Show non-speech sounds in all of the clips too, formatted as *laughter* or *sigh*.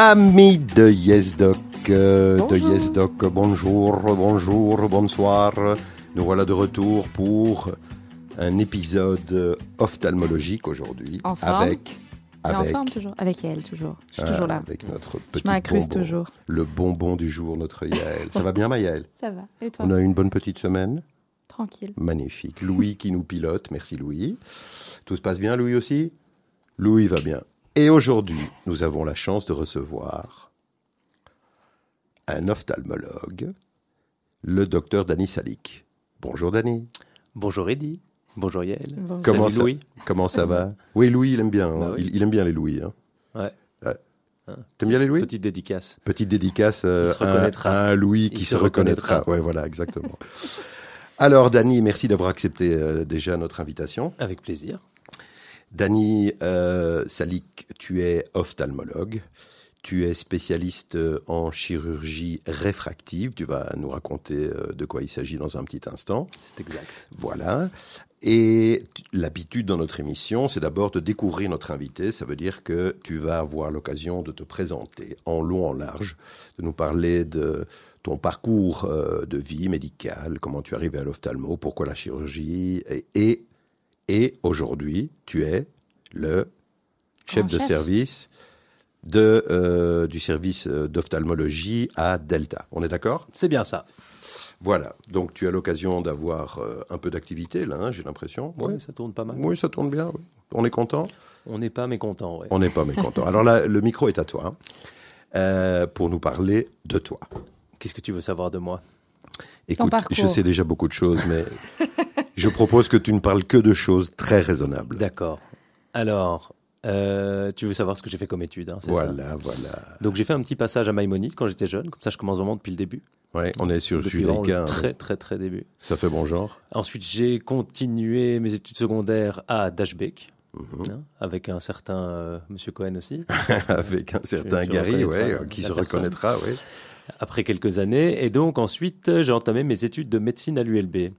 Amis de YesDoc, euh, de YesDoc, bonjour, bonjour, bonsoir. Nous voilà de retour pour un épisode ophtalmologique aujourd'hui. En forme. Avec, Et en avec, forme toujours Avec elle, toujours. Je suis ah, toujours là. avec notre petit bonbon. toujours. Le bonbon du jour, notre Yael. Ça va bien, ma Yael? *laughs* Ça va. Et toi? On a eu une bonne petite semaine? Tranquille. Magnifique. Louis qui nous pilote. Merci Louis. Tout se passe bien, Louis aussi? Louis va bien. Et aujourd'hui, nous avons la chance de recevoir un ophtalmologue, le docteur Dany Salik. Bonjour Dany. Bonjour Eddy. Bonjour Yael. Bon, Comment Salut ça, Louis. Comment ça va? Oui, Louis, il aime bien. hein. Bah oui. il, il aime bien les Louis. hein. Ouais. T'aimes bien les Louis? Petite dédicace. Petite dédicace euh, à- à un Louis Il qui se, se reconnaîtra. reconnaîtra. Ouais, voilà, exactement. Alors, Dany, merci d'avoir accepté euh, déjà notre invitation. Avec plaisir. Dany euh, Salik, tu es ophtalmologue. Tu es spécialiste euh, en chirurgie réfractive. Tu vas nous raconter euh, de quoi il s'agit dans un petit instant. C'est exact. Voilà. Et tu- l'habitude dans notre émission, c'est d'abord de découvrir notre invité. Ça veut dire que tu vas avoir l'occasion de te présenter en long, en large, de nous parler de ton parcours de vie médicale, comment tu es arrivé à l'ophtalmo, pourquoi la chirurgie. Et, et, et aujourd'hui, tu es le chef Grand de chef. service de, euh, du service euh, d'ophtalmologie à Delta. On est d'accord? C'est bien ça. voilà, donc tu as l'occasion d'avoir euh, un peu d'activité là, hein, j'ai l'impression. Oui, Ouais. ça tourne pas mal. Oui, ça tourne bien. oui. On est content? On n'est pas mécontent. Ouais. On n'est pas mécontent. Alors là, le micro est à toi hein, euh, pour nous parler de toi. Qu'est-ce que tu veux savoir de moi? Écoute, je sais déjà beaucoup de choses, mais *laughs* je propose que tu ne parles que de choses très raisonnables. D'accord. Alors, euh, tu veux savoir ce que j'ai fait comme étude, hein, c'est ça Voilà, voilà. Donc j'ai fait un petit passage à Maïmonide quand j'étais jeune, comme ça je commence vraiment depuis le début. Ouais, on est sur Depuis le hein. très très très début. ça fait bon genre. Ensuite j'ai continué mes études secondaires à Dashbeck, Mhm. hein, avec un certain euh, Monsieur Cohen aussi. *laughs* Avec un certain Gary, ouais, qui se reconnaîtra, ouais. Après quelques années. Et donc ensuite, j'ai entamé mes études de médecine à l'ULB.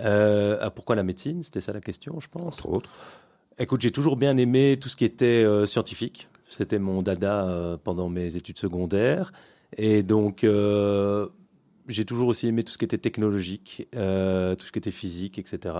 Euh, ah, pourquoi la médecine? C'était ça la question, je pense. entre autres. Écoute, j'ai toujours bien aimé tout ce qui était euh, scientifique. C'était mon dada euh, pendant mes études secondaires. Et donc, euh, j'ai toujours aussi aimé tout ce qui était technologique, tout ce qui était physique, etc.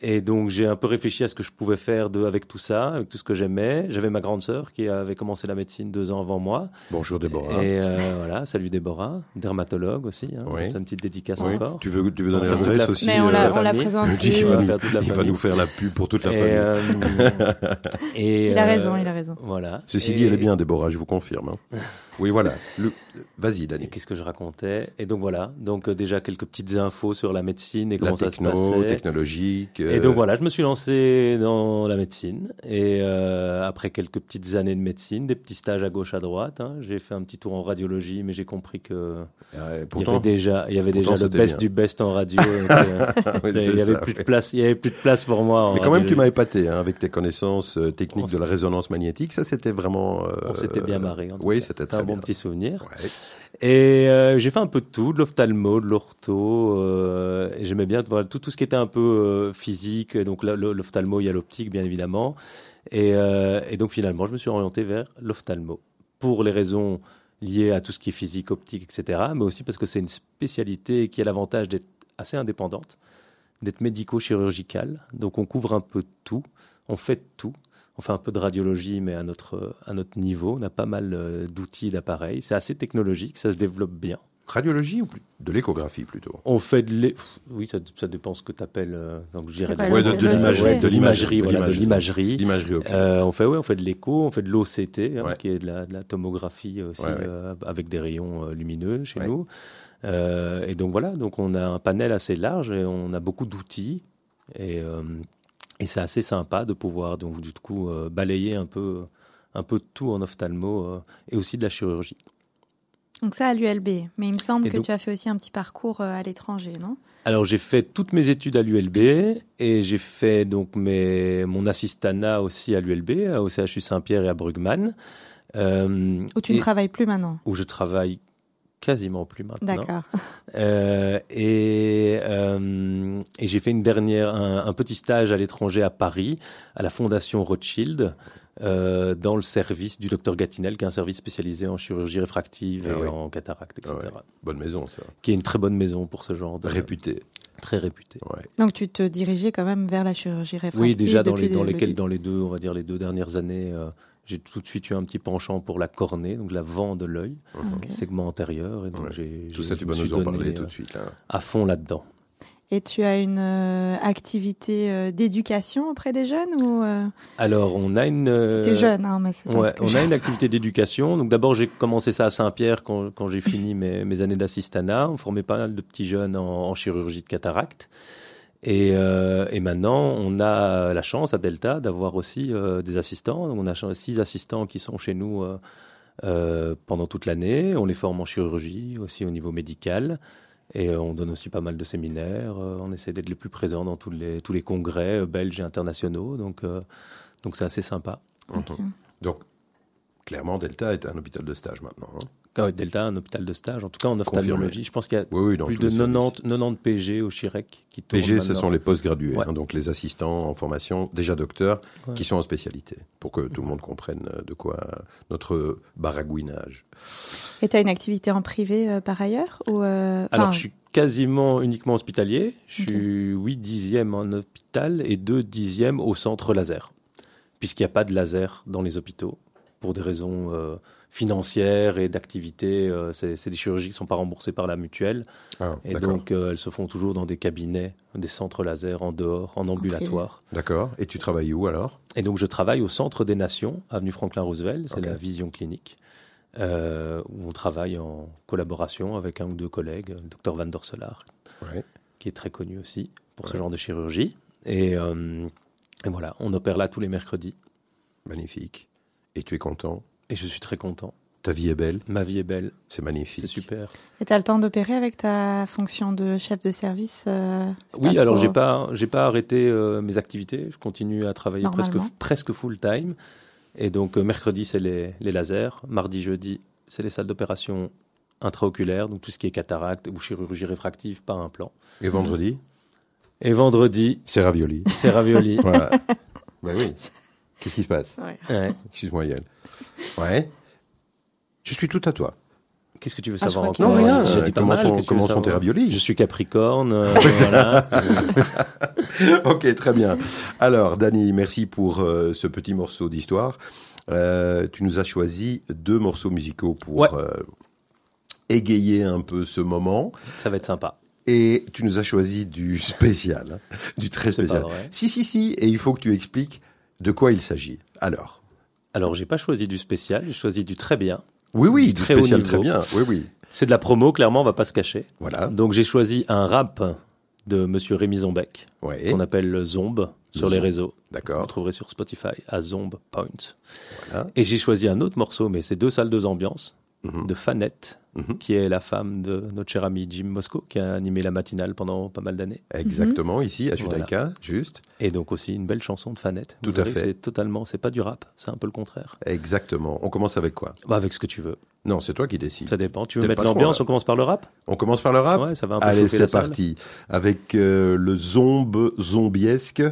Et donc, j'ai un peu réfléchi à ce que je pouvais faire de, avec tout ça, avec tout ce que j'aimais. J'avais ma grande sœur qui avait commencé la médecine deux ans avant moi. Bonjour Déborah. Et euh, voilà, salut Déborah, dermatologue aussi. Hein, Oui. C'est une petite dédicace Oui. encore. Tu veux, tu veux On donner l'adresse la- aussi Mais on euh, la, la on la famille. présente Il va, va nous, faire toute la il va famille. nous faire la pub pour toute la Et, famille. euh, et, Il a euh, raison, il a raison. Voilà. Ceci Et- dit, elle est bien, Déborah, je vous confirme. hein. *laughs* Oui, voilà. Le- Vas-y, Et Dani. qu'est-ce que je racontais? Et donc voilà, donc euh, déjà quelques petites infos sur la médecine et La comment ça se techno, passait. technologique. Et euh, donc voilà, je me suis lancé dans la médecine. Et euh, après quelques petites années de médecine, des petits stages à gauche, à droite, hein, j'ai fait un petit tour en radiologie, mais j'ai compris que euh, il y avait déjà, il y avait pourtant, déjà le best bien. du best en radio. *laughs* donc, Oui, il y avait ça, plus de place, il y avait plus de place pour moi. en Mais quand même, tu m'as épaté hein, avec tes connaissances techniques On de la résonance magnétique. Ça, c'était vraiment. On s'était bien marré. Oui, c'était un bon bien. petit souvenir. Ouais. Et euh, j'ai fait un peu de tout, de l'ophtalmo, de l'ortho, euh, j'aimais bien voilà, tout, tout ce qui était un peu euh, physique. Donc l'ophtalmo, il y a l'optique, bien évidemment. Et, euh, et donc finalement, je me suis orienté vers l'ophtalmo pour les raisons liées à tout ce qui est physique, optique, etc. Mais aussi parce que c'est une spécialité qui a l'avantage d'être assez indépendante, d'être médico-chirurgicale. Donc on couvre un peu tout, on fait tout. On fait un peu de radiologie, mais à notre, à notre niveau. On a pas mal euh, d'outils et d'appareils. C'est assez technologique, ça se développe bien. Radiologie ou plus- de l'échographie plutôt? On fait de l'é- oui, ça, ça dépend ce que tu appelles. donc je dirais de, Ouais, de- de l'OCT. l'imagerie. de l'imagerie, de voilà, de l'imagerie. Euh, on fait, ouais, on fait de l'écho, on fait de l'OCT, hein, Ouais. qui est de la, de la tomographie aussi, Ouais, ouais. euh, avec des rayons euh, lumineux chez Ouais. nous. Euh, et donc voilà, donc on a un panel assez large et on a beaucoup d'outils. Et, euh, et c'est assez sympa de pouvoir donc du coup euh, balayer un peu, un peu tout en ophtalmo euh, et aussi de la chirurgie. Donc ça à l'ULB. Mais il me semble Et que donc- tu as fait aussi un petit parcours euh, à l'étranger, non? Alors j'ai fait toutes mes études à l'ULB et j'ai fait donc mes, mon assistanat aussi à l'ULB, au CHU Saint-Pierre et à Brugmann. Euh, Où tu et ne travailles plus maintenant? Où je travaille quasiment plus maintenant. D'accord. Euh, et euh, et j'ai fait une dernière, un, un petit stage à l'étranger à Paris, à la Fondation Rothschild, euh, dans le service du docteur Gatinel, qui est un service spécialisé en chirurgie réfractive Ah et oui. en cataracte, etc. Ah ouais. Bonne maison, ça. Qui est une très bonne maison pour ce genre de... Réputé. Très réputée. Ouais. Donc tu te dirigeais quand même vers la chirurgie réfractive Oui, déjà dans, les, dans dans les deux, on va dire les deux dernières années, euh, j'ai tout de suite eu un petit penchant pour la cornée, donc l'avant de l'œil, Ok. segment antérieur, et donc Ouais. j'ai Tout j'ai- ça, tu vas nous en parler euh, tout de suite. Là. à fond là-dedans. Et tu as une euh, activité euh, d'éducation auprès des jeunes ou euh, Alors, on a une. t'es jeune hein, mais c'est Ouais, on a une activité d'éducation. Donc d'abord, j'ai commencé ça à Saint-Pierre quand, quand j'ai fini mes, mes années d'assistanat. On formait pas mal de petits jeunes en, en chirurgie de cataracte. Et, et maintenant, on a la chance à Delta d'avoir aussi des assistants. Donc, on a six assistants qui sont chez nous pendant toute l'année. On les forme en chirurgie, aussi au niveau médical. Et euh, on donne aussi pas mal de séminaires. Euh, on essaie d'être les plus présents dans tous les, tous les congrès euh, belges et internationaux. Donc, euh, donc c'est assez sympa. Donc, clairement, Delta est un hôpital de stage maintenant. hein. Ah Delta, un hôpital de stage. En tout cas, en Confirmé. ophtalmologie, je pense qu'il y a Oui, oui, dans plus de les services. 90, 90 PG au Chirec qui tournent PG, ce sont les post-gradués, Ouais. hein, donc les assistants en formation, déjà docteurs, Ouais. qui sont en spécialité, pour que tout le monde comprenne euh, de quoi euh, notre baragouinage. Et tu as une activité en privé euh, par ailleurs ou euh, Alors, je suis quasiment uniquement hospitalier. Je suis 8 dixièmes en hôpital et 2 dixièmes au centre laser. Puisqu'il n'y a pas de laser dans les hôpitaux, pour des raisons euh, financières et d'activité. euh, c'est des chirurgies qui ne sont pas remboursées par la mutuelle. Ah, Et donc, euh, elles se font toujours dans des cabinets, des centres laser en dehors, en ambulatoire. D'accord. Et tu travailles où alors? Et donc, je travaille au Centre des Nations, avenue Franklin Roosevelt, c'est la vision clinique, euh, où on travaille en collaboration avec un ou deux collègues, le docteur Van der Solaar, Ouais. qui est très connu aussi pour ce genre de chirurgie. Et, euh, et voilà, on opère là tous les mercredis. Magnifique. Et tu es content? Et je suis très content. Ta vie est belle Ma vie est belle, C'est magnifique. c'est super. Et tu as le temps d'opérer avec ta fonction de chef de service euh, Oui, pas alors trop- j'ai pas, j'ai pas arrêté euh, mes activités. Je continue à travailler presque, presque full time. Et donc euh, mercredi c'est les, les lasers, mardi, jeudi c'est les salles d'opération intraoculaires, donc tout ce qui est cataracte ou chirurgie réfractive par implant. Et vendredi? Et vendredi C'est ravioli. c'est ravioli. *laughs* voilà. ben oui. Qu'est-ce qui se passe? Ouais. Ouais. Excuse-moi, Yann. Ouais. Je suis tout à toi. Qu'est-ce que tu veux Ah, je savoir encore Non, rien. J'ai dit pas Comment mal, sont- comment tes raviolis Je suis Capricorne. euh, *laughs* voilà. ok, très bien. Alors, Dani, merci pour euh, ce petit morceau d'histoire. Euh, tu nous as choisi deux morceaux musicaux pour Ouais. euh, égayer un peu ce moment. Ça va être sympa. Et tu nous as choisi du spécial, hein, du très spécial. vrai. Si, si, si. Et il faut que tu expliques de quoi il s'agit. Alors. Alors j'ai pas choisi du spécial, j'ai choisi du très bien. Oui, oui, Du du très haut spécial, très bien. Oui, oui. C'est de la promo, clairement, on va pas se cacher. Voilà. Donc j'ai choisi un rap de Monsieur Rémi Zombec, Ouais. qu'on appelle le Zombe sur Le les Zombe. réseaux. Vous D'accord. trouverez sur Spotify à Zombe Point. Voilà. Et j'ai choisi un autre morceau, mais c'est deux salles, deux ambiances, Mhm. de Fanette, Mhm. qui est la femme de notre cher ami Jim Mosco, qui a animé la matinale pendant pas mal d'années. Exactement, ici, à Voilà. Judaïka, juste. Et donc aussi une belle chanson de Fanette. Vous Tout à verrez, fait. C'est totalement, c'est pas du rap, c'est un peu le contraire. Exactement. On commence avec quoi? Bah, avec ce que tu veux, Non, c'est toi qui décides. ça dépend. Tu veux mettre l'ambiance, on commence par le rap? On commence par le rap? Ouais, ça va un peu Allez, c'est parti. Avec euh, le zombe zombiesque.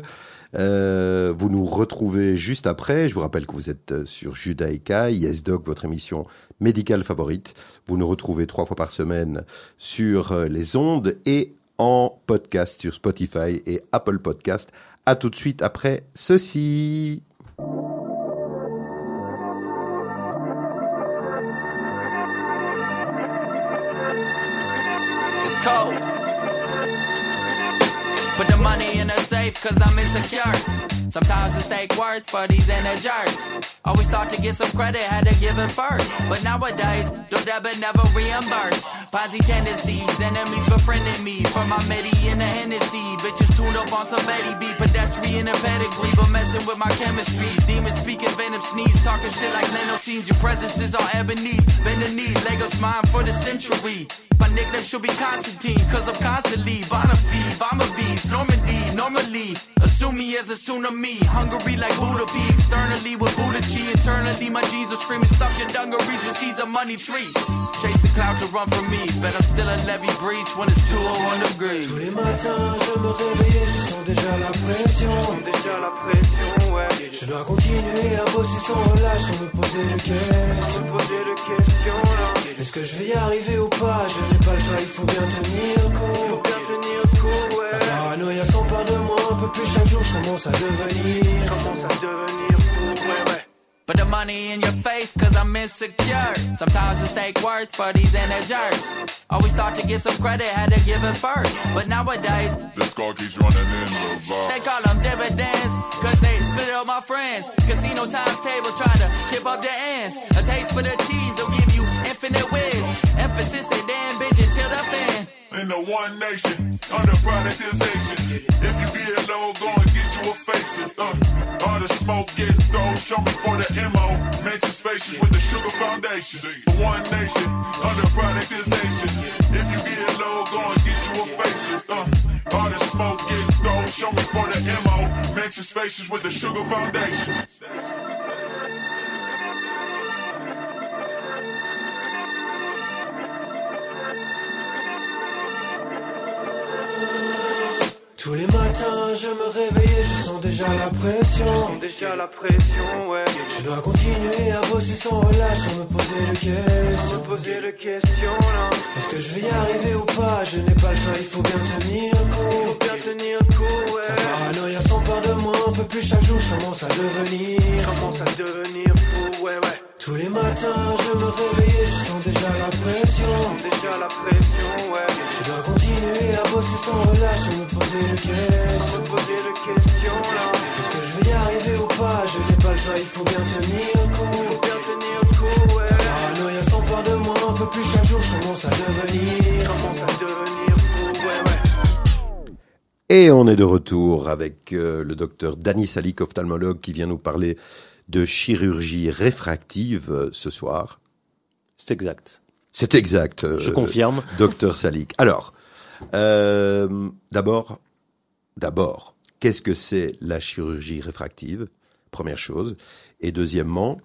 Euh, vous nous retrouvez juste après. Je vous rappelle que vous êtes euh, sur Judaïka, YesDoc, votre émission médicale favorite. Vous nous retrouvez trois fois par semaine sur euh, les ondes et en podcast sur Spotify et Apple Podcast. À tout de suite après ceci. Safe cause I'm insecure. Sometimes mistake worth for these integers. Always thought to get some credit, had to give it first. But nowadays, do debit never reimburse. Posy tendencies, enemies befriending me. For my Medi and the Hennessy. Bitches tuned up on some Betty B. Pedestrian and pedigree, but messing with my chemistry. Demons speaking venom sneeze. Talking shit like Leno scenes. Your presence is all ebony's. Bend the knee, Legos mine for the century. My nickname should be Constantine, cause I'm constantly Bonafide, Bomber Beast, Normandy, normally. Assume me as a tsunami, hungry like Buddha P, externally with Buddha Chi, internally my Jesus screaming, stuff your dungarees with seeds of money trees. Chase the clouds to run from me, but I'm still a levy breach when it's 201 degrees. Tous les matins, je me réveillais, je sens déjà la pression. Déjà la pression, ouais. Je dois continuer à bosser sans relâche sans me poser de questions. poser de questions là. Est-ce que je vais y arriver ou pas Je n'ai pas le choix, il faut bien tenir le coup. Bien tenir le coup, La paranoïa s'empare de moi un peu plus chaque jour, je commence à devenir fou. Commence à devenir fou, ouais, ouais. But the money in your face, cause I'm insecure. Sometimes mistake worth for these integers. Always thought to get some credit, had to give it first. But nowadays, The score keeps running in the bar. they call them dividends, cause they split up my friends. Casino times table try to chip up the ends. A taste for the cheese will give you infinite whiz. Emphasis and then bitch until the fin. In the one nation, under productization. If you get low, go and get you a facelift. Uh, all the smoke get thrown, show me for the MO. Mention spacious with the sugar foundation. The One nation, under productization. If you get low, go and get you a facelift. Uh, all the smoke get thrown, show me for the MO. Mention spacious with the sugar foundation. Tous les matins, je me réveille et je sens déjà la pression. Déjà la pression, ouais. Je dois continuer à bosser sans relâche sans me poser de questions. Poser de questions là. Est-ce que je vais y arriver ou pas? Je n'ai pas le choix, il faut bien tenir le coup. Bien tenir le coup, La ouais. paranoïa s'empare de moi un peu plus chaque jour, je commence à devenir fou. Commence à devenir fou, ouais, ouais. Tous les matins, je me réveille et je sens déjà la pression. Déjà la pression, ouais. Je dois à bosser sans relâche sans me poser de questions. Poser de questions là. Est-ce que je vais y arriver ou pas? Je n'ai pas le choix, il faut bien tenir le coup. Bien tenir le coup, ouais. Paranoïa s'empare de moi un peu plus chaque jour, je commence à devenir fou. Commence à devenir fou, ouais, ouais. Et on est de retour avec euh, le docteur Dani Salik, ophtalmologue, qui vient nous parler de chirurgie réfractive euh, ce soir. C'est exact. C'est exact. euh, Je confirme. Docteur Salik. Alors, euh, d'abord, d'abord, qu'est-ce que c'est la chirurgie réfractive? Première chose. Et deuxièmement,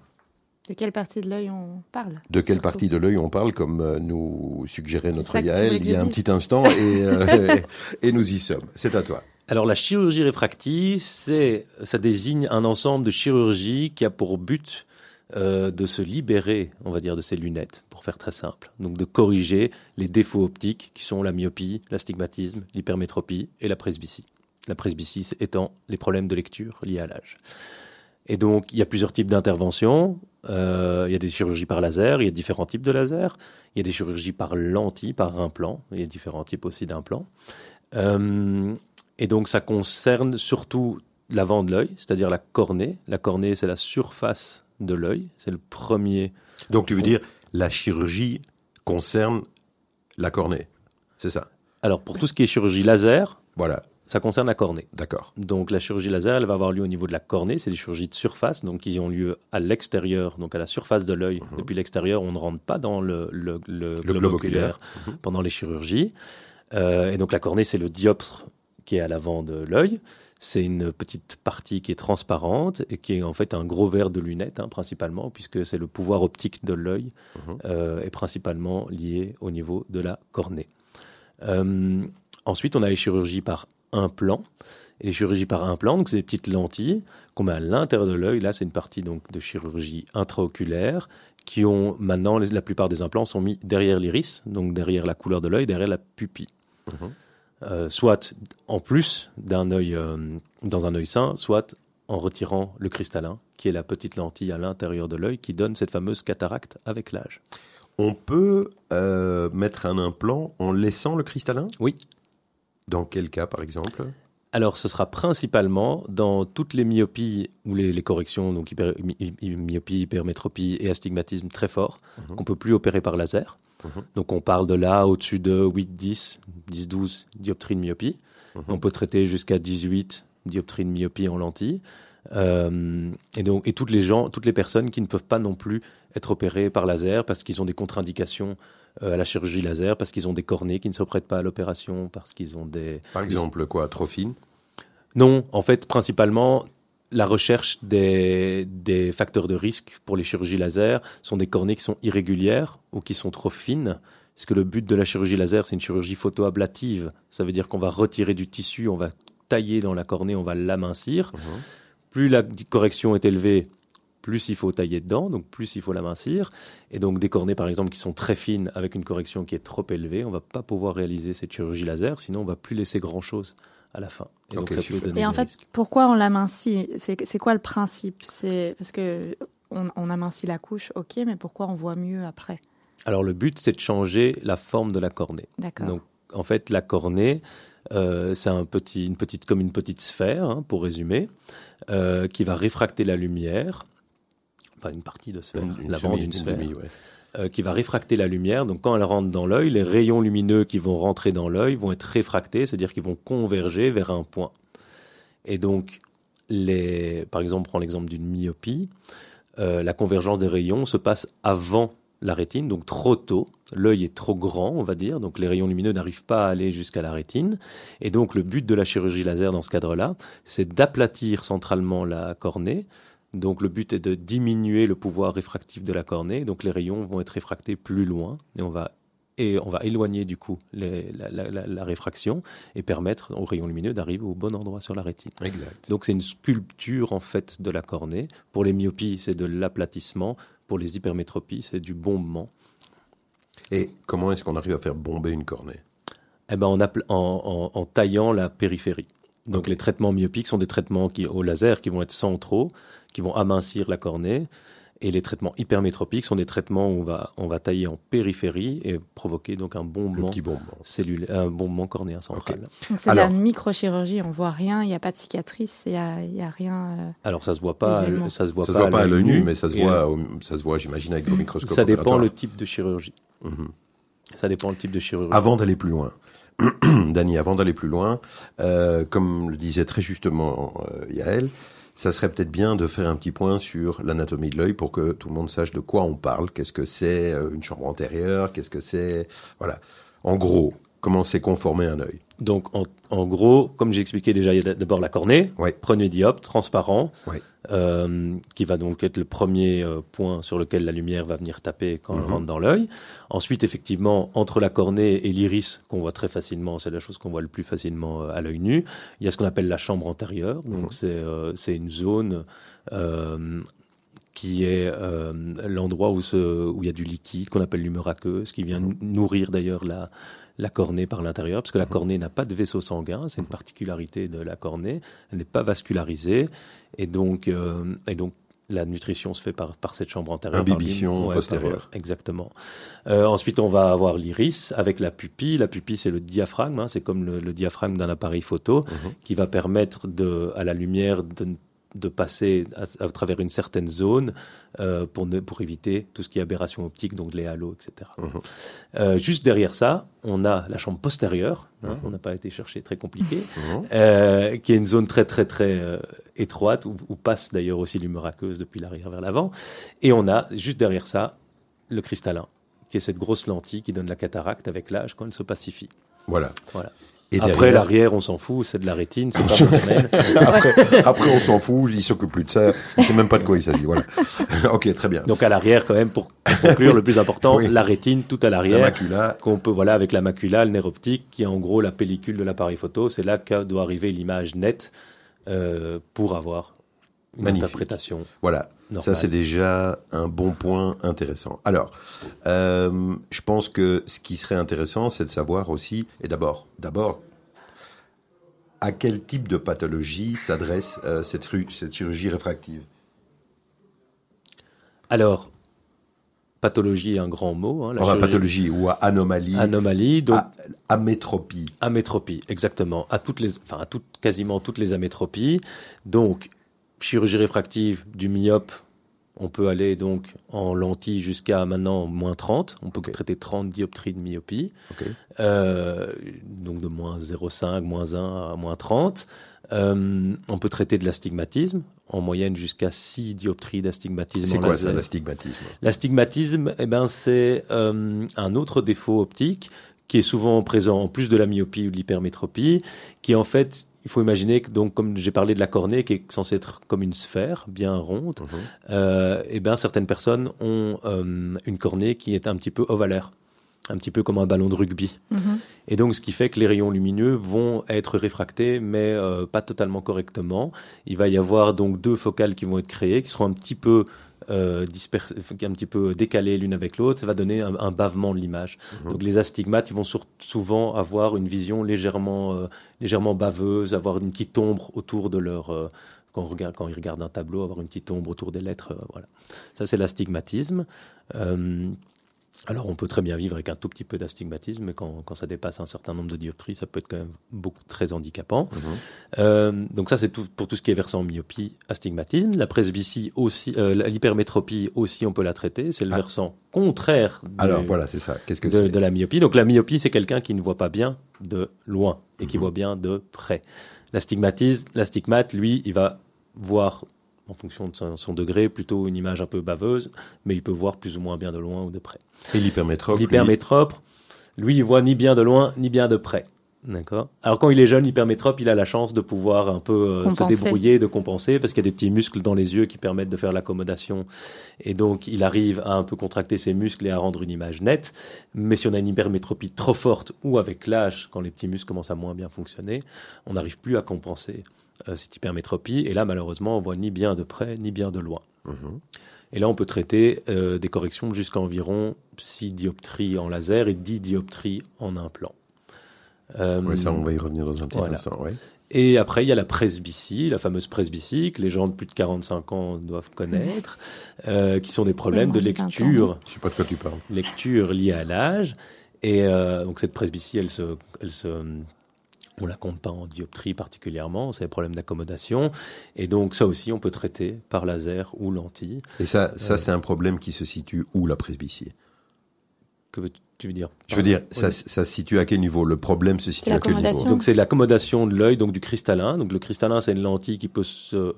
De quelle partie de l'œil on parle? de quelle surtout partie de l'œil on parle, comme euh, nous suggérait notre Yael il y a un petit instant, et, *laughs* euh, et nous y sommes. C'est à toi. Alors la chirurgie réfractive, c'est, ça désigne un ensemble de chirurgies qui a pour but euh, de se libérer, on va dire, de ces lunettes, pour faire très simple. Donc de corriger les défauts optiques qui sont la myopie, l'astigmatisme, l'hypermétropie et la presbytie. La presbytie étant les problèmes de lecture liés à l'âge. Et donc, il y a plusieurs types d'interventions. Euh, il y a des chirurgies par laser, il y a différents types de laser. Il y a des chirurgies par lentille, par implant. Il y a différents types aussi d'implants. Euh, et donc, ça concerne surtout l'avant de l'œil, c'est-à-dire la cornée. La cornée, c'est la surface de l'œil. C'est le premier. Donc tu veux dire, la chirurgie concerne la cornée. C'est ça. Alors, pour tout ce qui est chirurgie laser, Voilà. ça concerne la cornée. D'accord. Donc la chirurgie laser, elle va avoir lieu au niveau de la cornée. C'est des chirurgies de surface, donc qui ont lieu à l'extérieur, donc à la surface de l'œil. Depuis l'extérieur, on ne rentre pas dans le, le, le globe, globe oculaire pendant les chirurgies. Euh, et donc la cornée, c'est le dioptre qui est à l'avant de l'œil. C'est une petite partie qui est transparente et qui est en fait un gros verre de lunettes, hein, principalement, puisque c'est le pouvoir optique de l'œil Mhm. euh, est principalement lié au niveau de la cornée. Euh, ensuite, on a les chirurgies par implant. Et les chirurgies par implant, donc c'est des petites lentilles qu'on met à l'intérieur de l'œil. Là, c'est une partie donc de chirurgie intraoculaire qui ont maintenant la plupart des implants sont mis derrière l'iris, donc derrière la couleur de l'œil, derrière la pupille. Mhm. Euh, soit en plus d'un œil euh, dans un œil sain, soit en retirant le cristallin, qui est la petite lentille à l'intérieur de l'œil qui donne cette fameuse cataracte avec l'âge. On peut euh, mettre un implant en laissant le cristallin? Oui. Dans quel cas, par exemple? Alors, ce sera principalement dans toutes les myopies ou les, les corrections, donc hyper- my- hy- myopie, hypermétropie et astigmatisme très fort, Mhm. qu'on peut plus opérer par laser. Mhm. Donc, on parle de là au-dessus de 8, 10, 10, 12 dioptries de myopie. Mhm. On peut traiter jusqu'à 18 dioptries de myopie en lentille. Euh, et donc, et toutes les gens, toutes les personnes qui ne peuvent pas non plus être opérées par laser parce qu'ils ont des contre-indications euh, à la chirurgie laser, parce qu'ils ont des cornées qui ne se prêtent pas à l'opération, parce qu'ils ont des, Par exemple, quoi Trop fine non, en fait, principalement, la recherche des, des facteurs de risque pour les chirurgies laser sont des cornées qui sont irrégulières ou qui sont trop fines. Parce que le but de la chirurgie laser, c'est une chirurgie photoablative. Ça veut dire qu'on va retirer du tissu, on va tailler dans la cornée, on va l'amincir Mhm. plus la correction est élevée, plus il faut tailler dedans, donc plus il faut l'amincir. Et donc des cornées, par exemple, qui sont très fines avec une correction qui est trop élevée, on va pas pouvoir réaliser cette chirurgie laser, sinon on va plus laisser grand-chose à la fin. Et donc Ok, ça super. peut donner Et en fait, risques. pourquoi on l'amincit? C'est c'est quoi le principe? C'est parce que on, on amincit la couche, ok, mais pourquoi on voit mieux après? Alors le but, c'est de changer la forme de la cornée. D'accord. Donc, en fait, la cornée, euh, c'est un petit, une petite, comme une petite sphère, hein, pour résumer, euh, qui va réfracter la lumière, enfin une partie de sphère, Une- une d'une une sphère, demi, ouais. Euh, qui va réfracter la lumière. Donc, quand elle rentre dans l'œil, les rayons lumineux qui vont rentrer dans l'œil vont être réfractés, c'est-à-dire qu'ils vont converger vers un point. Et donc, par exemple, on prend l'exemple d'une myopie. euh, la convergence des rayons se passe avant la rétine, donc trop tôt. L'œil est trop grand, on va dire, donc les rayons lumineux n'arrivent pas à aller jusqu'à la rétine. Et donc, le but de la chirurgie laser dans ce cadre-là, c'est d'aplatir centralement la cornée. Donc, le but est de diminuer le pouvoir réfractif de la cornée. Donc, les rayons vont être réfractés plus loin et on va et on va éloigner du coup les- la, la- la- la réfraction et permettre aux rayons lumineux d'arriver au bon endroit sur la rétine. Exact. Donc c'est une sculpture en fait de la cornée. Pour les myopies, c'est de l'aplatissement. Pour les hypermétropies, c'est du bombement. Et comment est-ce qu'on arrive à faire bomber une cornée? Eh ben, en, appl- en- en- en taillant la périphérie. Donc les traitements myopiques sont des traitements qui, au laser qui vont être centraux, qui vont amincir la cornée. Et les traitements hypermétropiques sont des traitements où on va, on va tailler en périphérie et provoquer donc un bombement bombement. cellulaire, un bombement cornéen central. Donc c'est de la microchirurgie, on voit rien, il n'y a pas de cicatrice, il n'y a, il y a rien. euh, Alors ça se voit pas, ça se voit Ça pas, se voit pas à l'œil nu, mais ça se voit, euh, au- ça se voit, j'imagine, avec vos microscopes. Ça dépend le type de chirurgie. Mhm. Ça dépend le type de chirurgie. Avant d'aller plus loin, *clears throat* Dani, avant d'aller plus loin, euh, comme le disait très justement euh, Yael, ça serait peut-être bien de faire un petit point sur l'anatomie de l'œil pour que tout le monde sache de quoi on parle. Qu'est-ce que c'est euh, une chambre antérieure? Qu'est-ce que c'est? Voilà. En gros, comment c'est conformé un œil Donc, en, en gros, comme j'ai expliqué déjà, il y a d'abord la cornée, Ouais. premier dioptre, transparent, Ouais. euh, qui va donc être le premier euh, point sur lequel la lumière va venir taper quand elle Mhm. rentre dans l'œil. Ensuite, effectivement, entre la cornée et l'iris, qu'on voit très facilement, c'est la chose qu'on voit le plus facilement euh, à l'œil nu, il y a ce qu'on appelle la chambre antérieure. Donc, Mhm. c'est c'est une zone qui est euh, l'endroit où, où il y a du liquide qu'on appelle l'humeur aqueuse, qui vient Mhm. nourrir d'ailleurs la, la cornée par l'intérieur, parce que la cornée n'a pas de vaisseau sanguin, c'est une particularité de la cornée, elle n'est pas vascularisée, et donc, euh, et donc la nutrition se fait par, par cette chambre antérieure. Imbibition par- postérieure. exactement. Euh, ensuite, on va avoir l'iris avec la pupille. La pupille, c'est le diaphragme, hein, c'est comme le, le diaphragme d'un appareil photo, Mhm. qui va permettre de, à la lumière de, de passer à, à travers une certaine zone euh, pour, ne, pour éviter tout ce qui est aberration optique, donc les halos, etc. Mhm. Euh, juste derrière ça, on a la chambre postérieure, hein, Mhm. on n'a pas été chercher très compliqué, Mhm. euh, qui est une zone très très très étroite, où, où passe d'ailleurs aussi l'humeur aqueuse depuis l'arrière vers l'avant. Et on a juste derrière ça le cristallin, qui est cette grosse lentille qui donne la cataracte avec l'âge quand elle se pacifie. Voilà. Voilà. Et Après derrière- l'arrière, on s'en fout, c'est de la rétine, c'est pas *laughs* mon domaine. après, après, on s'en fout, il s'occupe plus de ça, il sait même pas de quoi il s'agit. Voilà. *laughs* ok, très bien. Donc à l'arrière quand même, pour conclure, le plus important, Oui. la rétine tout à La l'arrière. macula, qu'on peut, voilà, avec la macula, le nerf optique, qui est en gros la pellicule de l'appareil photo. C'est là que doit arriver l'image nette euh, pour avoir une Magnifique. interprétation. Voilà, ça c'est déjà un bon point intéressant. Alors, euh, je pense que ce qui serait intéressant, c'est de savoir aussi, et d'abord, d'abord, à quel type de pathologie s'adresse euh, cette, ru- cette chirurgie réfractive? Alors, pathologie est un grand mot. Hein, la pathologie ou à anomalie, Anomalie, donc à- amétropie. amétropie, exactement. À toutes les, enfin, à toutes, quasiment toutes les amétropies. Donc, chirurgie réfractive du myope, on peut aller donc en lentille jusqu'à maintenant moins 30. On peut traiter 30 dioptries de myopie. Euh, donc de moins 0,5, moins 1 à moins 30. Euh, on peut traiter de l'astigmatisme, en moyenne jusqu'à 6 dioptries d'astigmatisme C'est quoi ça, l'astigmatisme? L'astigmatisme, eh ben, c'est euh, un autre défaut optique qui est souvent présent en plus de la myopie ou de l'hypermétropie, qui en fait, il faut imaginer que, donc, comme j'ai parlé de la cornée, qui est censée être comme une sphère bien ronde, Mhm. euh, eh ben, certaines personnes ont euh, une cornée qui est un petit peu ovalaire. un petit peu comme un ballon de rugby. Mhm. Et donc, ce qui fait que les rayons lumineux vont être réfractés, mais euh, pas totalement correctement. Il va y avoir donc deux focales qui vont être créées, qui seront un petit peu euh, dispersées, un petit peu décalées l'une avec l'autre. Ça va donner un, un bavement de l'image. Donc, les astigmates, ils vont sur- souvent avoir une vision légèrement, euh, légèrement baveuse, avoir une petite ombre autour de leur euh, quand, on regarde, quand ils regardent un tableau, avoir une petite ombre autour des lettres. euh, voilà. Ça, c'est l'astigmatisme. Alors, on peut très bien vivre avec un tout petit peu d'astigmatisme, mais quand, quand ça dépasse un certain nombre de dioptries, ça peut être quand même beaucoup très handicapant. Euh, donc ça, c'est tout, pour tout ce qui est versant myopie, astigmatisme. La presbytie aussi, euh, l'hypermétropie aussi, on peut la traiter. C'est le Ah. versant contraire du- Alors voilà, c'est ça. Qu'est-ce que de, de la myopie. Donc la myopie, c'est quelqu'un qui ne voit pas bien de loin et Mhm. qui voit bien de près. L'astigmatisme, l'astigmate, lui, il va voir en fonction de son, son degré plutôt une image un peu baveuse, mais il peut voir plus ou moins bien de loin ou de près. Et l'hypermétrope lui- L'hypermétrope, lui, il voit ni bien de loin ni bien de près. D'accord. Alors quand il est jeune, l'hypermétrope, il a la chance de pouvoir un peu euh, se débrouiller, de compenser, parce qu'il y a des petits muscles dans les yeux qui permettent de faire l'accommodation. Et donc, il arrive à un peu contracter ses muscles et à rendre une image nette. Mais si on a une hypermétropie trop forte ou avec l'âge, quand les petits muscles commencent à moins bien fonctionner, on n'arrive plus à compenser euh, cette hypermétropie. Et là, malheureusement, on voit ni bien de près ni bien de loin. Mhm. Et là, on peut traiter euh, des corrections jusqu'à environ 6 dioptries en laser et 10 dioptries en implant. Euh, Ouais, ça, on va y revenir dans un petit Voilà. instant. ouais. Et après, il y a la presbytie, la fameuse presbytie que les gens de plus de 45 ans doivent connaître, euh, qui sont des problèmes de Moins de 20 ans. lecture, Je sais pas de quoi tu parles. lecture liée à l'âge. Et euh, donc cette presbytie, elle se, elle se, on la compte pas en dioptrie particulièrement, c'est des problèmes d'accommodation. Et donc ça aussi, on peut traiter par laser ou lentille. Et ça, ça Euh. c'est un problème qui se situe où la presbytie? Que tu veux dire? Je veux dire, Oui. ça, ça se situe à quel niveau? Le problème se situe à quel niveau? Donc c'est l'accommodation de l'œil, donc du cristallin. Donc le cristallin, c'est une lentille qui peut se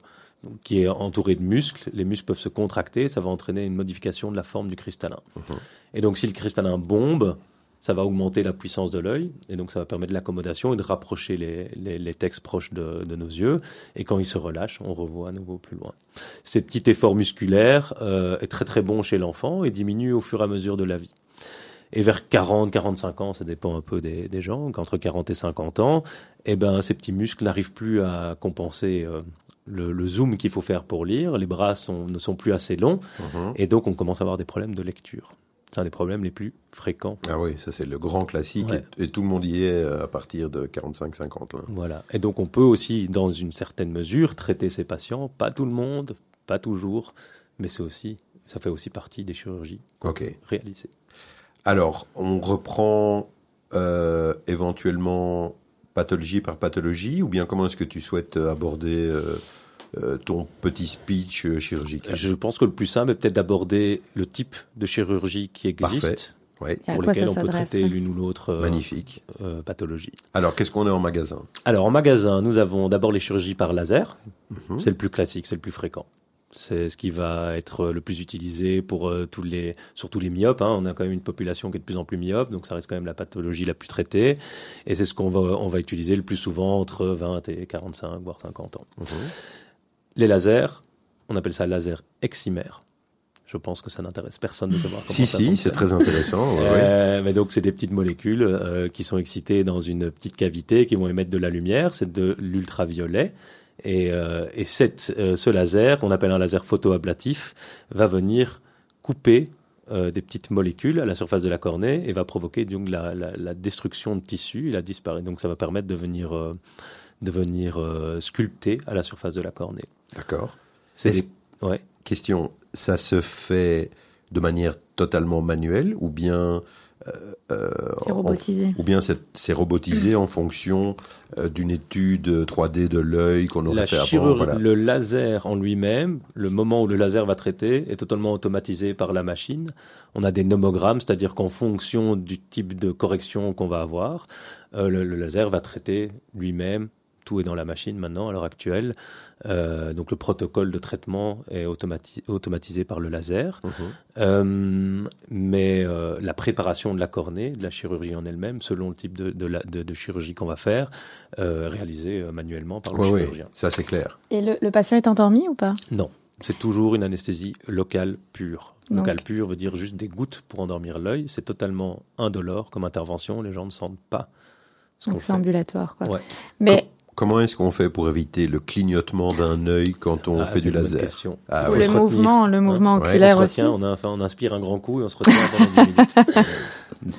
qui est entourée de muscles. Les muscles peuvent se contracter, ça va entraîner une modification de la forme du cristallin. Mhm. Et donc si le cristallin bombe, ça va augmenter la puissance de l'œil, et donc ça va permettre l'accommodation et de rapprocher les, les, les textes proches de, de nos yeux. Et quand ils se relâchent, on revoit à nouveau plus loin. Ces petits efforts musculaires euh, est très très bon chez l'enfant et diminue au fur et à mesure de la vie. Et vers 40, 45 ans, ça dépend un peu des, des gens, qu'entre 40 et 50 ans, eh ben, ces petits muscles n'arrivent plus à compenser euh, le, le zoom qu'il faut faire pour lire. Les bras sont, ne sont plus assez longs. Mhm. Et donc, on commence à avoir des problèmes de lecture. C'est un des problèmes les plus fréquents. Ah oui, ça c'est le grand classique Ouais. et, et tout le monde y est euh, à partir de 45-50. là. Voilà. Et donc, on peut aussi, dans une certaine mesure, traiter ces patients. Pas tout le monde, pas toujours, mais c'est aussi, ça fait aussi partie des chirurgies réalisées. Alors, on reprend euh, éventuellement pathologie par pathologie ou bien comment est-ce que tu souhaites euh, aborder euh, euh, ton petit speech euh, chirurgical Je pense que le plus simple est peut-être d'aborder le type de chirurgie qui existe. Parfait. Pour ça on peut traiter l'une ou l'autre euh, magnifique. euh, pathologie. Alors, qu'est-ce qu'on a en magasin? Alors en magasin, nous avons d'abord les chirurgies par laser. Mhm. C'est le plus classique, c'est le plus fréquent. C'est ce qui va être le plus utilisé pour euh, tous les, surtout les myopes. hein. On a quand même une population qui est de plus en plus myope, donc ça reste quand même la pathologie la plus traitée. Et c'est ce qu'on va, on va utiliser le plus souvent entre 20 et 45, voire 50 ans. Mhm. Les lasers, on appelle ça laser excimaire. Je pense que ça n'intéresse personne de savoir comment Si, ça si, c'est très intéressant. ouais, ouais. Euh, mais donc c'est des petites molécules euh, qui sont excitées dans une petite cavité qui vont émettre de la lumière, c'est de l'ultraviolet. Et, euh, et cette, ce laser, qu'on appelle un laser photoablatif, va venir couper euh, des petites molécules à la surface de la cornée et va provoquer donc la, la- la destruction de tissu. Il a disparu. Donc ça va permettre de venir, euh, de venir euh, sculpter à la surface de la cornée. D'accord. C'est Est-ce- des- ouais. Question, ça se fait de manière totalement manuelle ou bien euh, euh, C'est en- robotisé. ou bien c'est robotisé en fonction euh, d'une étude 3D de l'œil qu'on aurait La fait avant. Voilà. Le laser en lui-même, le moment où le laser va traiter, est totalement automatisé par la machine. On a des nomogrammes, c'est-à-dire qu'en fonction du type de correction qu'on va avoir, euh, le, le laser va traiter lui-même. Tout est dans la machine maintenant, à l'heure actuelle. Euh, donc le protocole de traitement est automati- automatisé par le laser. Mhm. Euh, mais euh, la préparation de la cornée, de la chirurgie en elle-même, selon le type de, de la- de- de chirurgie qu'on va faire, euh, réalisée manuellement par le chirurgien. ça c'est clair. Et le, le patient est endormi ou pas? Non. C'est toujours une anesthésie locale pure. Donc- Locale pure veut dire juste des gouttes pour endormir l'œil. C'est totalement indolore comme intervention. Les gens ne sentent pas ce qu'on Donc c'est ambulatoire, quoi. Ouais. Mais Comment est-ce qu'on fait pour éviter le clignotement d'un œil quand on Ah, fait du laser question. Ah, oui. le mouvement, le mouvement Ouais, On oculaire aussi. on, a- enfin, on inspire un grand coup et on se retient pendant 10 minutes. *laughs*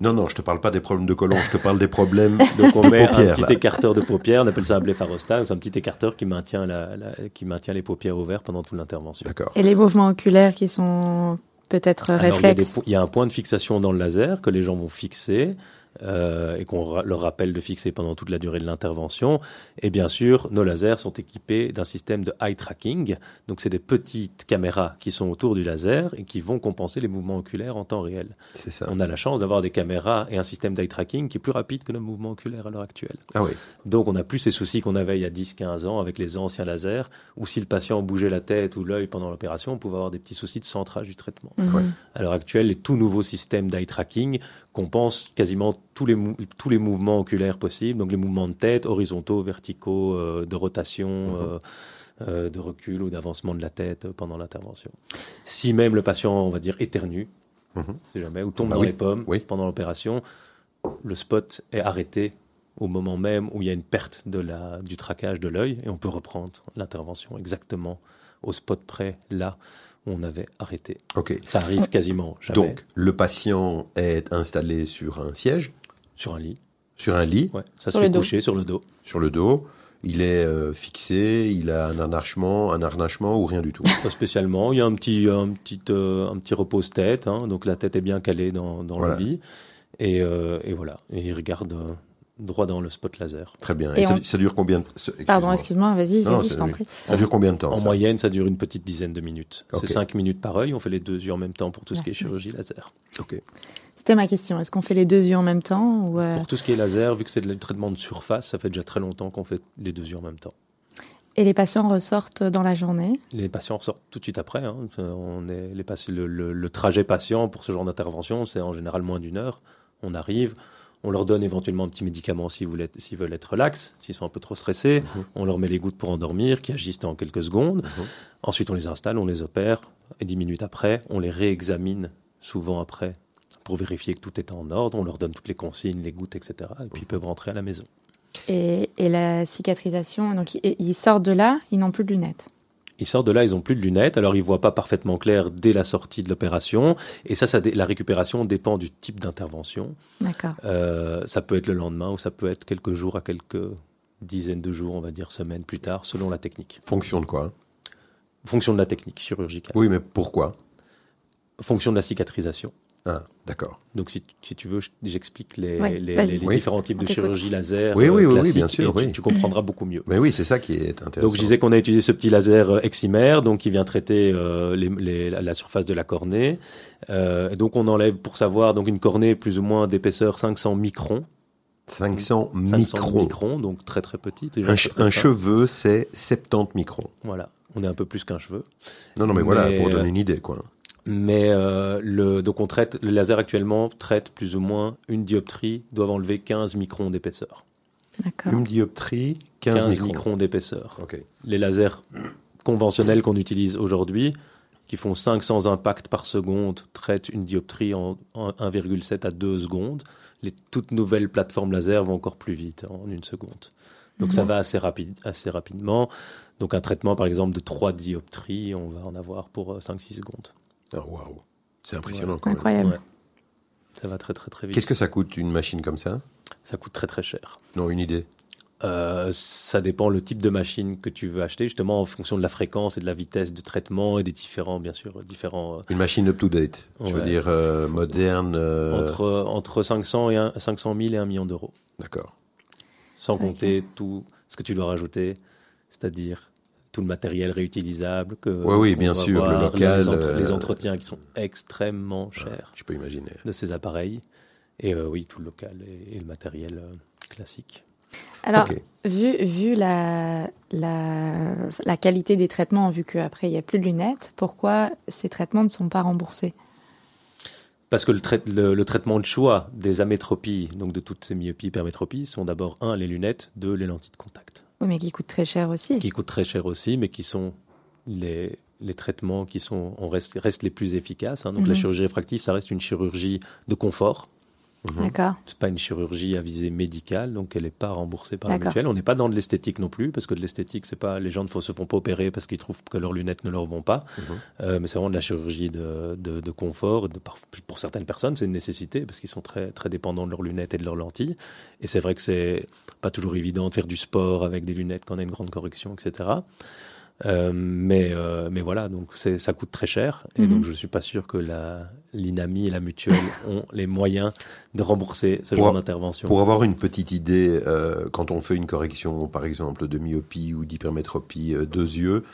Non, non, je te parle pas des problèmes de colon, je te parle des problèmes. *laughs* Donc on met paupières, un petit là. écarteur de paupières, on appelle ça un blépharostat, c'est un petit écarteur qui maintient, la, la- qui maintient les paupières ouvertes pendant toute l'intervention. D'accord. Et les mouvements oculaires qui sont peut-être Alors, il, y réflexes. y a un point de fixation dans le laser que les gens vont fixer euh, et qu'on ra- leur rappelle de fixer pendant toute la durée de l'intervention. Et bien sûr, nos lasers sont équipés d'un système de eye tracking. Donc, c'est des petites caméras qui sont autour du laser et qui vont compenser les mouvements oculaires en temps réel. C'est ça. On a la chance d'avoir des caméras et un système d'eye tracking qui est plus rapide que nos mouvements oculaires à l'heure actuelle. Ah oui. Donc, on n'a plus ces soucis qu'on avait il y a 10-15 ans avec les anciens lasers, où si le patient bougeait la tête ou l'œil pendant l'opération, on pouvait avoir des petits soucis de centrage du traitement. Mhm. À l'heure actuelle, les tout nouveaux systèmes d'eye tracking compensent quasiment tous les, tous les mouvements oculaires possibles, donc les mouvements de tête, horizontaux, verticaux, euh, de rotation, Mhm. euh, euh, de recul ou d'avancement de la tête pendant l'intervention. Si même le patient, on va dire, éternue, Mhm. si jamais, ou tombe Bah dans oui, les pommes oui. pendant l'opération, le spot est arrêté au moment même où il y a une perte de la, du traquage de l'œil et on peut reprendre l'intervention exactement au spot près, là on avait arrêté. Ok. Ça arrive quasiment jamais Donc, le patient est installé sur un siège, sur un lit. sur un lit, Ouais, ça Sur se fait coucher sur le dos. sur le dos. Il est euh, fixé, il a un harnachement, un harnachement ou rien du tout. Pas spécialement. Il y a un petit, un petit, euh, un petit repose-tête. hein, donc la tête est bien calée dans, dans Voilà. le lit. Et, euh, et voilà. Et il regarde euh, droit dans le spot laser. Très bien. Et Et, ça, on- ça dure combien de ce- Pardon, excuse-moi. vas-y, c'est- je t'en prie. Ça dure combien de temps En ça moyenne, ça dure une petite dizaine de minutes. C'est 5 minutes par œil. On fait les deux yeux en même temps pour tout ce qui est chirurgie laser. Ok. C'était ma question. Est-ce qu'on fait les deux yeux en même temps ou euh, Pour tout ce qui est laser, vu que c'est du traitement de surface, ça fait déjà très longtemps qu'on fait les deux yeux en même temps. Et les patients ressortent dans la journée? Les patients sortent tout de suite après. hein. On est, les patients- le, le- le trajet patient pour ce genre d'intervention, c'est en général moins d'une heure. On arrive, on leur donne éventuellement un petit médicament s'ils veulent être, s'ils veulent être relax, s'ils sont un peu trop stressés. Mhm. On leur met les gouttes pour endormir, qui agissent en quelques secondes. Mhm. Ensuite, on les installe, on les opère. Et dix minutes après, on les réexamine, souvent après, pour vérifier que tout est en ordre. On leur donne toutes les consignes, les gouttes, etc. Et puis ils peuvent rentrer à la maison. et, et la cicatrisation. Donc, ils, ils sortent de là, ils n'ont plus de lunettes. Ils sortent de là, ils ont plus de lunettes, alors ils voient pas parfaitement clair dès la sortie de l'opération. Et ça, la récupération dépend du type d'intervention. D'accord. Euh, ça peut être le lendemain ou ça peut être quelques jours à quelques dizaines de jours, on va dire semaines plus tard, selon la technique. Fonction de quoi? Fonction de la technique chirurgicale. Oui, mais pourquoi? Fonction de la cicatrisation. Ah, d'accord. Donc si, si tu veux, je- j'explique les, Ouais, les- vas-y. les- les Oui. différents types de chirurgie laser Oui, euh, oui, oui, oui, classique, bien sûr, tu, oui. tu comprendras beaucoup mieux. Mais oui, c'est ça qui est intéressant. Donc je disais qu'on a utilisé ce petit laser euh, eximère, donc qui vient traiter euh, les- les- la- surface de la cornée. Euh, et donc on enlève pour savoir donc une cornée plus ou moins d'épaisseur 500 microns, 500 500 microns. microns, donc très très petite. Un, che- un cheveu, c'est 70 microns. Voilà, on est un peu plus qu'un cheveu. Non, non, mais, voilà, pour euh, donner une idée, quoi. Mais euh, le, donc on traite le laser actuellement traite plus ou moins une dioptrie doivent enlever 15 microns d'épaisseur. D'accord. Une dioptrie, 15, 15 microns. microns d'épaisseur. Les lasers conventionnels qu'on utilise aujourd'hui, qui font 500 impacts par seconde, traitent une dioptrie en, en 1,7 à 2 secondes. Les toutes nouvelles plateformes laser vont encore plus vite, en une seconde. Donc ça va assez, rapide, assez rapidement. Donc un traitement, par exemple, de 3 dioptries, on va en avoir pour 5-6 secondes. Ah, waouh. C'est impressionnant, quand même. Incroyable. Ouais. Ça va très très très vite. Qu'est-ce que ça coûte, une machine comme ça? Ça coûte très très cher. Non, une idée. Euh, ça dépend le type de machine que tu veux acheter, justement en fonction de la fréquence et de la vitesse de traitement et des différents, bien sûr, différents euh, Une machine up-to-date. Je veux Ouais. dire euh, moderne. euh, entre, entre 500, et un- 500 000 et 1 million d'euros, D'accord. sans compter tout ce que tu dois rajouter, c'est-à-dire tout le matériel réutilisable que oui, qu'on bien doit sûr, le avoir, local, les, entre- euh, les entretiens qui sont extrêmement chers Je peux imaginer. de ces appareils, et euh, oui, tout le local et, et le matériel euh, classique. Alors, vu, vu la, la, la qualité des traitements, vu qu'après il n'y a plus de lunettes, pourquoi ces traitements ne sont pas remboursés? Parce que le, trai- le- le traitement de choix des amétropies, donc de toutes ces myopies, hypermétropies, sont d'abord, un, les lunettes, deux, les lentilles de contact, Oui, mais qui coûtent très cher aussi. qui coûtent très cher aussi, mais qui sont les, les traitements qui sont, on reste, restent les plus efficaces. hein. Donc, la Mhm. chirurgie réfractive, ça reste une chirurgie de confort. D'accord. C'est pas une chirurgie à visée médicale, donc elle n'est pas remboursée par la mutuelle. On n'est pas dans de l'esthétique non plus, parce que de l'esthétique, c'est pas les gens ne font- se font pas opérer parce qu'ils trouvent que leurs lunettes ne leur vont pas. Mhm. Euh, mais c'est vraiment de la chirurgie de, de, de confort. De, pour certaines personnes, c'est une nécessité parce qu'ils sont très très dépendants de leurs lunettes et de leurs lentilles. Et c'est vrai que c'est pas toujours évident de faire du sport avec des lunettes quand on a une grande correction, etc. Euh, mais, euh, mais voilà, donc ça coûte très cher. Et Mhm. donc, je suis pas sûr que la, l'INAMI et la mutuelle *laughs* ont les moyens de rembourser ce Pour- genre d'intervention. Pour avoir une petite idée, euh, quand on fait une correction, par exemple, de myopie ou d'hypermétropie euh, deux yeux,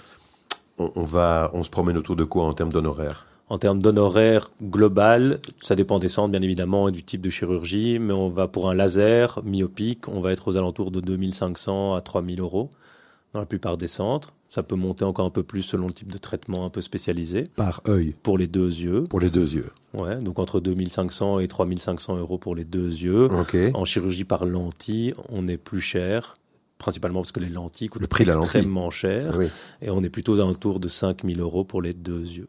on, on va, on se promène autour de quoi en termes d'honoraires? En termes d'honoraires global, ça dépend des centres, bien évidemment, et du type de chirurgie, mais on va pour un laser myopique, on va être aux alentours de 2500 à 3000 euros dans la plupart des centres. Ça peut monter encore un peu plus selon le type de traitement un peu spécialisé Par œil, pour les deux yeux. pour les deux yeux. Ouais, donc entre 2500 et 3500 euros pour les deux yeux. Ok. En chirurgie par lentille, on est plus cher, principalement parce que les lentilles coûtent Le prix de la lentille. extrêmement cher. Oui. Et on est plutôt aux alentours de 5000 euros pour les deux yeux.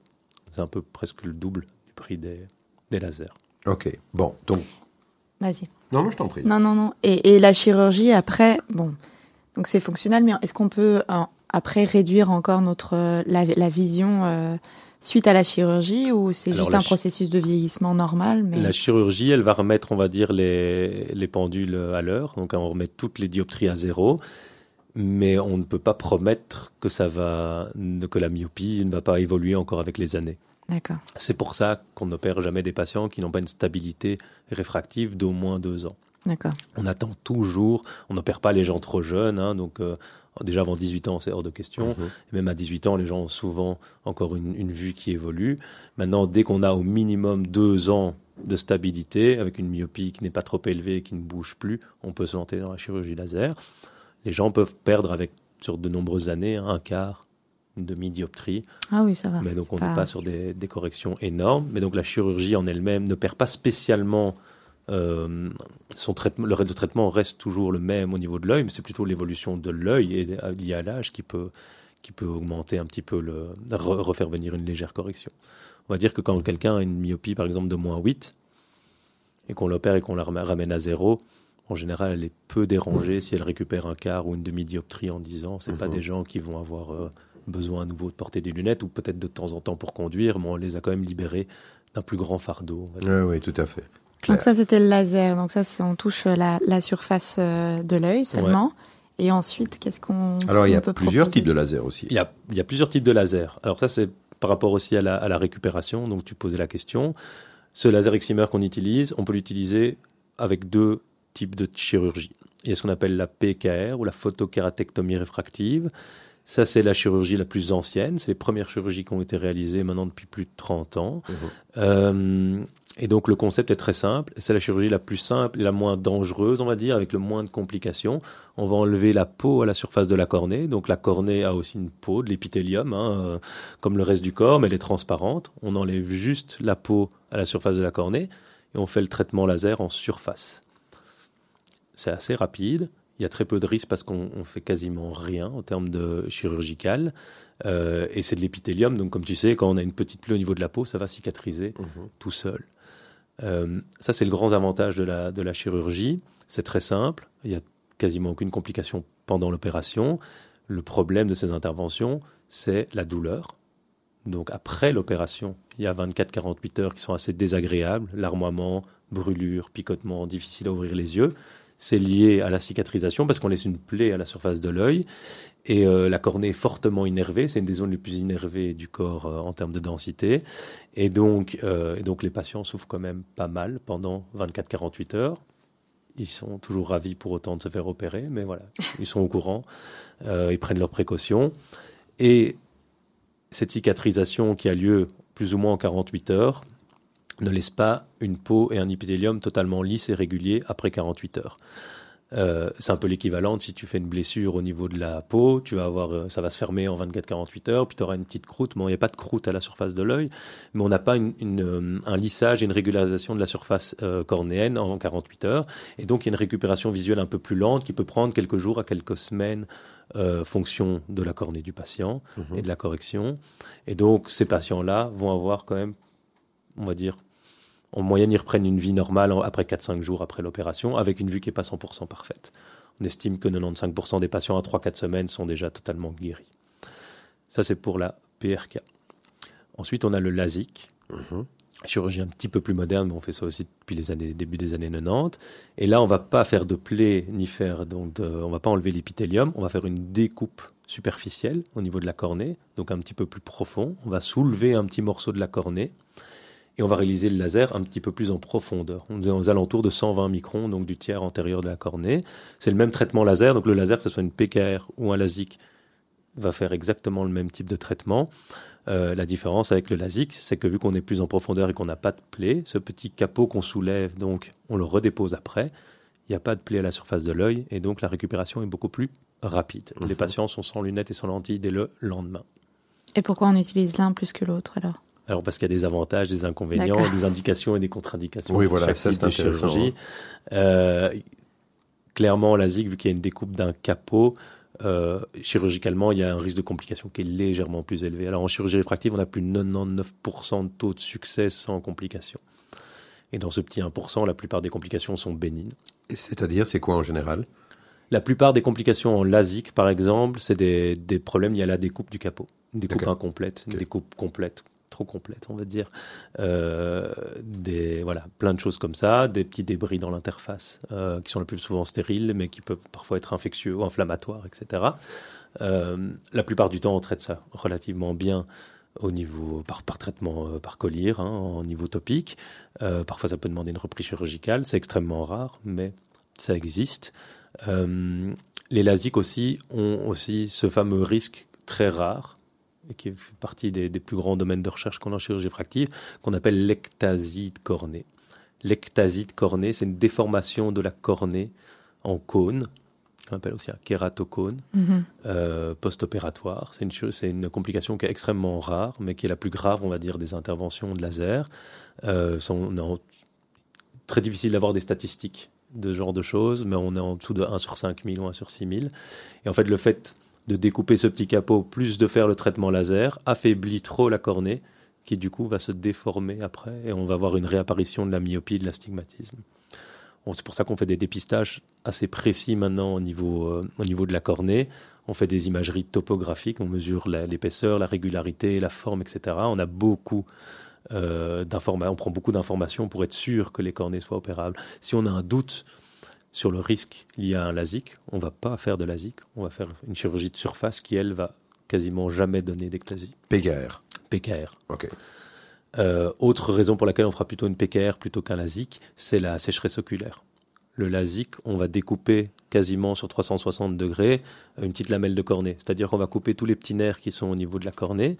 C'est un peu presque le double du prix des, des lasers. Ok. Bon, donc. Vas-y. Non, non, je t'en prie. Non, non, non. Et, et la chirurgie, après, bon, donc c'est fonctionnel, mais est-ce qu'on peut après réduire encore notre euh, la, la vision euh, suite à la chirurgie ou c'est juste un processus de vieillissement normal mais... La chirurgie, elle va remettre, on va dire, les, les pendules à l'heure. Donc, on remet toutes les dioptries à zéro. Mais on ne peut pas promettre que ça va, que la myopie ne va pas évoluer encore avec les années. D'accord. C'est pour ça qu'on n'opère jamais des patients qui n'ont pas une stabilité réfractive d'au moins deux ans. D'accord. On attend toujours, on n'opère pas les gens trop jeunes, hein, donc euh, déjà avant 18 ans, c'est hors de question. Mhm. Et même à 18 ans, les gens ont souvent encore une, une vue qui évolue. Maintenant, dès qu'on a au minimum deux ans de stabilité, avec une myopie qui n'est pas trop élevée et qui ne bouge plus, on peut se lancer dans la chirurgie laser. Les gens peuvent perdre avec, sur de nombreuses années, un quart, une demi-dioptrie. Ah oui, ça va. Mais donc on n'est pas sur des, des corrections énormes. Mais donc la chirurgie en elle-même ne perd pas spécialement euh, son traitement. Le reste de traitement reste toujours le même au niveau de l'œil, mais c'est plutôt l'évolution de l'œil et liée à l'âge qui peut qui peut augmenter un petit peu le re- refaire venir une légère correction. On va dire que quand quelqu'un a une myopie par exemple de moins 8 et qu'on l'opère et qu'on la ramène à zéro, en général, elle est peu dérangée si elle récupère un quart ou une demi-dioptrie en 10 ans. C'est pas Mhm. des gens qui vont avoir euh, besoin à nouveau de porter des lunettes ou peut-être de temps en temps pour conduire, mais on les a quand même libérés d'un plus grand fardeau. Oui, oui, tout à fait. Donc ça, c'était le laser. Donc ça, c'est on touche la, la surface euh, de l'œil seulement. Et ensuite, qu'est-ce qu'on Alors, il y a plusieurs types de lasers aussi. Il y, a, il y a plusieurs types de lasers. Alors ça, c'est par rapport aussi à la, à la récupération. Donc tu posais la question. Ce laser excimer qu'on utilise, on peut l'utiliser avec deux types de chirurgie. Il y a ce qu'on appelle la PKR ou la photokératectomie réfractive. Ça, c'est la chirurgie la plus ancienne. C'est les premières chirurgies qui ont été réalisées maintenant depuis plus de 30 ans. Mhm. Euh, et donc, le concept est très simple. C'est la chirurgie la plus simple et la moins dangereuse, on va dire, avec le moins de complications. On va enlever la peau à la surface de la cornée. Donc, la cornée a aussi une peau, de l'épithélium, hein, euh, comme le reste du corps, mais elle est transparente. On enlève juste la peau à la surface de la cornée et on fait le traitement laser en surface. C'est assez rapide. Il y a très peu de risques parce qu'on on fait quasiment rien en termes de chirurgical. Euh, et c'est de l'épithélium. Donc, comme tu sais, quand on a une petite plaie au niveau de la peau, ça va cicatriser Mhm. tout seul. Euh, ça, c'est le grand avantage de la, de la chirurgie. C'est très simple. Il n'y a quasiment aucune complication pendant l'opération. Le problème de ces interventions, c'est la douleur. Donc, après l'opération, il y a 24-48 heures qui sont assez désagréables. Larmoiement, brûlure, picotement, difficile à ouvrir les yeux. C'est lié à la cicatrisation parce qu'on laisse une plaie à la surface de l'œil. Et euh, la cornée est fortement innervée. C'est une des zones les plus innervées du corps euh, en termes de densité. Et donc, euh, et donc, les patients souffrent quand même pas mal pendant 24-48 heures. Ils sont toujours ravis pour autant de se faire opérer, mais voilà, ils sont au courant, ils prennent leurs précautions. Et cette cicatrisation qui a lieu plus ou moins en 48 heures ne laisse pas une peau et un épithélium totalement lisses et réguliers après 48 heures. Euh, c'est un peu l'équivalent si tu fais une blessure au niveau de la peau, tu vas avoir, euh, ça va se fermer en 24-48 heures, puis tu auras une petite croûte. Bon, il n'y a pas de croûte à la surface de l'œil, mais on n'a pas une, une, euh, un lissage et une régularisation de la surface euh, cornéenne en 48 heures. Et donc, il y a une récupération visuelle un peu plus lente qui peut prendre quelques jours à quelques semaines, euh, fonction de la cornée du patient et de la correction. Et donc, ces patients-là vont avoir quand même, on va dire, en moyenne, ils reprennent une vie normale après 4-5 jours après l'opération, avec une vue qui n'est pas 100% parfaite. On estime que 95% des patients à 3-4 semaines sont déjà totalement guéris. Ça, c'est pour la PRK. Ensuite, on a le LASIK, chirurgie un petit peu plus moderne, mais on fait ça aussi depuis les années, début des années 90. Et là, on va pas faire de plaie ni faire, donc de- on va pas enlever l'épithélium, on va faire une découpe superficielle au niveau de la cornée, donc un petit peu plus profond. On va soulever un petit morceau de la cornée et on va réaliser le laser un petit peu plus en profondeur. On est aux alentours de 120 microns, donc du tiers antérieur de la cornée. C'est le même traitement laser, donc le laser, que ce soit une PKR ou un LASIK, va faire exactement le même type de traitement. Euh, la différence avec le LASIK, c'est que vu qu'on est plus en profondeur et qu'on n'a pas de plaie, ce petit capot qu'on soulève, donc on le redépose après, il n'y a pas de plaie à la surface de l'œil et donc la récupération est beaucoup plus rapide. Les patients sont sans lunettes et sans lentilles dès le lendemain. Et pourquoi on utilise l'un plus que l'autre alors? Alors parce qu'il y a des avantages, des inconvénients, des indications et des contre-indications. Oui, voilà, chaque ça, c'est de intéressant, hein. chirurgie. Euh, clairement, la ZIG, vu qu'il y a une découpe d'un capot, euh, chirurgicalement, il y a un risque de complication qui est légèrement plus élevé. Alors en chirurgie réfractive, on a plus de 99% de taux de succès sans complication. Et dans ce petit 1%, la plupart des complications sont bénignes. Et C'est-à-dire, c'est quoi en général? La plupart des complications en LASIK, par exemple, c'est des, des problèmes liés à la découpe du capot. Une découpe incomplète, une découpe complète, trop complète, on va dire. Euh, des, voilà, plein de choses comme ça, des petits débris dans l'interface euh, qui sont le plus souvent stériles, mais qui peuvent parfois être infectieux inflammatoires, etc. Euh, la plupart du temps, on traite ça relativement bien au niveau par, par traitement par collier, hein, en niveau topique. Parfois, ça peut demander une reprise chirurgicale. C'est extrêmement rare, mais ça existe. Les LASIK aussi ont aussi ce fameux risque très rare, et qui fait partie des, des plus grands domaines de recherche qu'on a en chirurgie réfractive, qu'on appelle l'ectasie de cornée. L'ectasie de cornée, c'est une déformation de la cornée en cône, qu'on appelle aussi un kératocône Mhm. euh, post-opératoire. C'est une, complication qui est extrêmement rare, mais qui est la plus grave, on va dire, des interventions de laser. Euh, sont- en- très difficile d'avoir des statistiques de ce genre de choses, mais on est en dessous de 1 sur 5000 ou 1 sur 6000. Et en fait, le fait de découper ce petit capot, plus de faire le traitement laser, affaiblit trop la cornée, qui du coup va se déformer après, et on va avoir une réapparition de la myopie, de l'astigmatisme. C'est pour ça qu'on fait des dépistages assez précis maintenant au niveau, euh, au niveau de la cornée. On fait des imageries topographiques, on mesure l'épaisseur, la régularité, la forme, etc. On a beaucoup euh, d'informations, on prend beaucoup d'informations pour être sûr que les cornées soient opérables. Si on a un doute sur le risque lié à un LASIK, on va pas faire de LASIK, on va faire une chirurgie de surface qui, elle, va quasiment jamais donner d'ectasie. PGR. PKR. Ok. Euh, autre raison pour laquelle on fera plutôt une PKR plutôt qu'un LASIK, c'est la sécheresse oculaire. Le LASIK, on va découper quasiment sur 360 degrés une petite lamelle de cornée. C'est-à-dire qu'on va couper tous les petits nerfs qui sont au niveau de la cornée.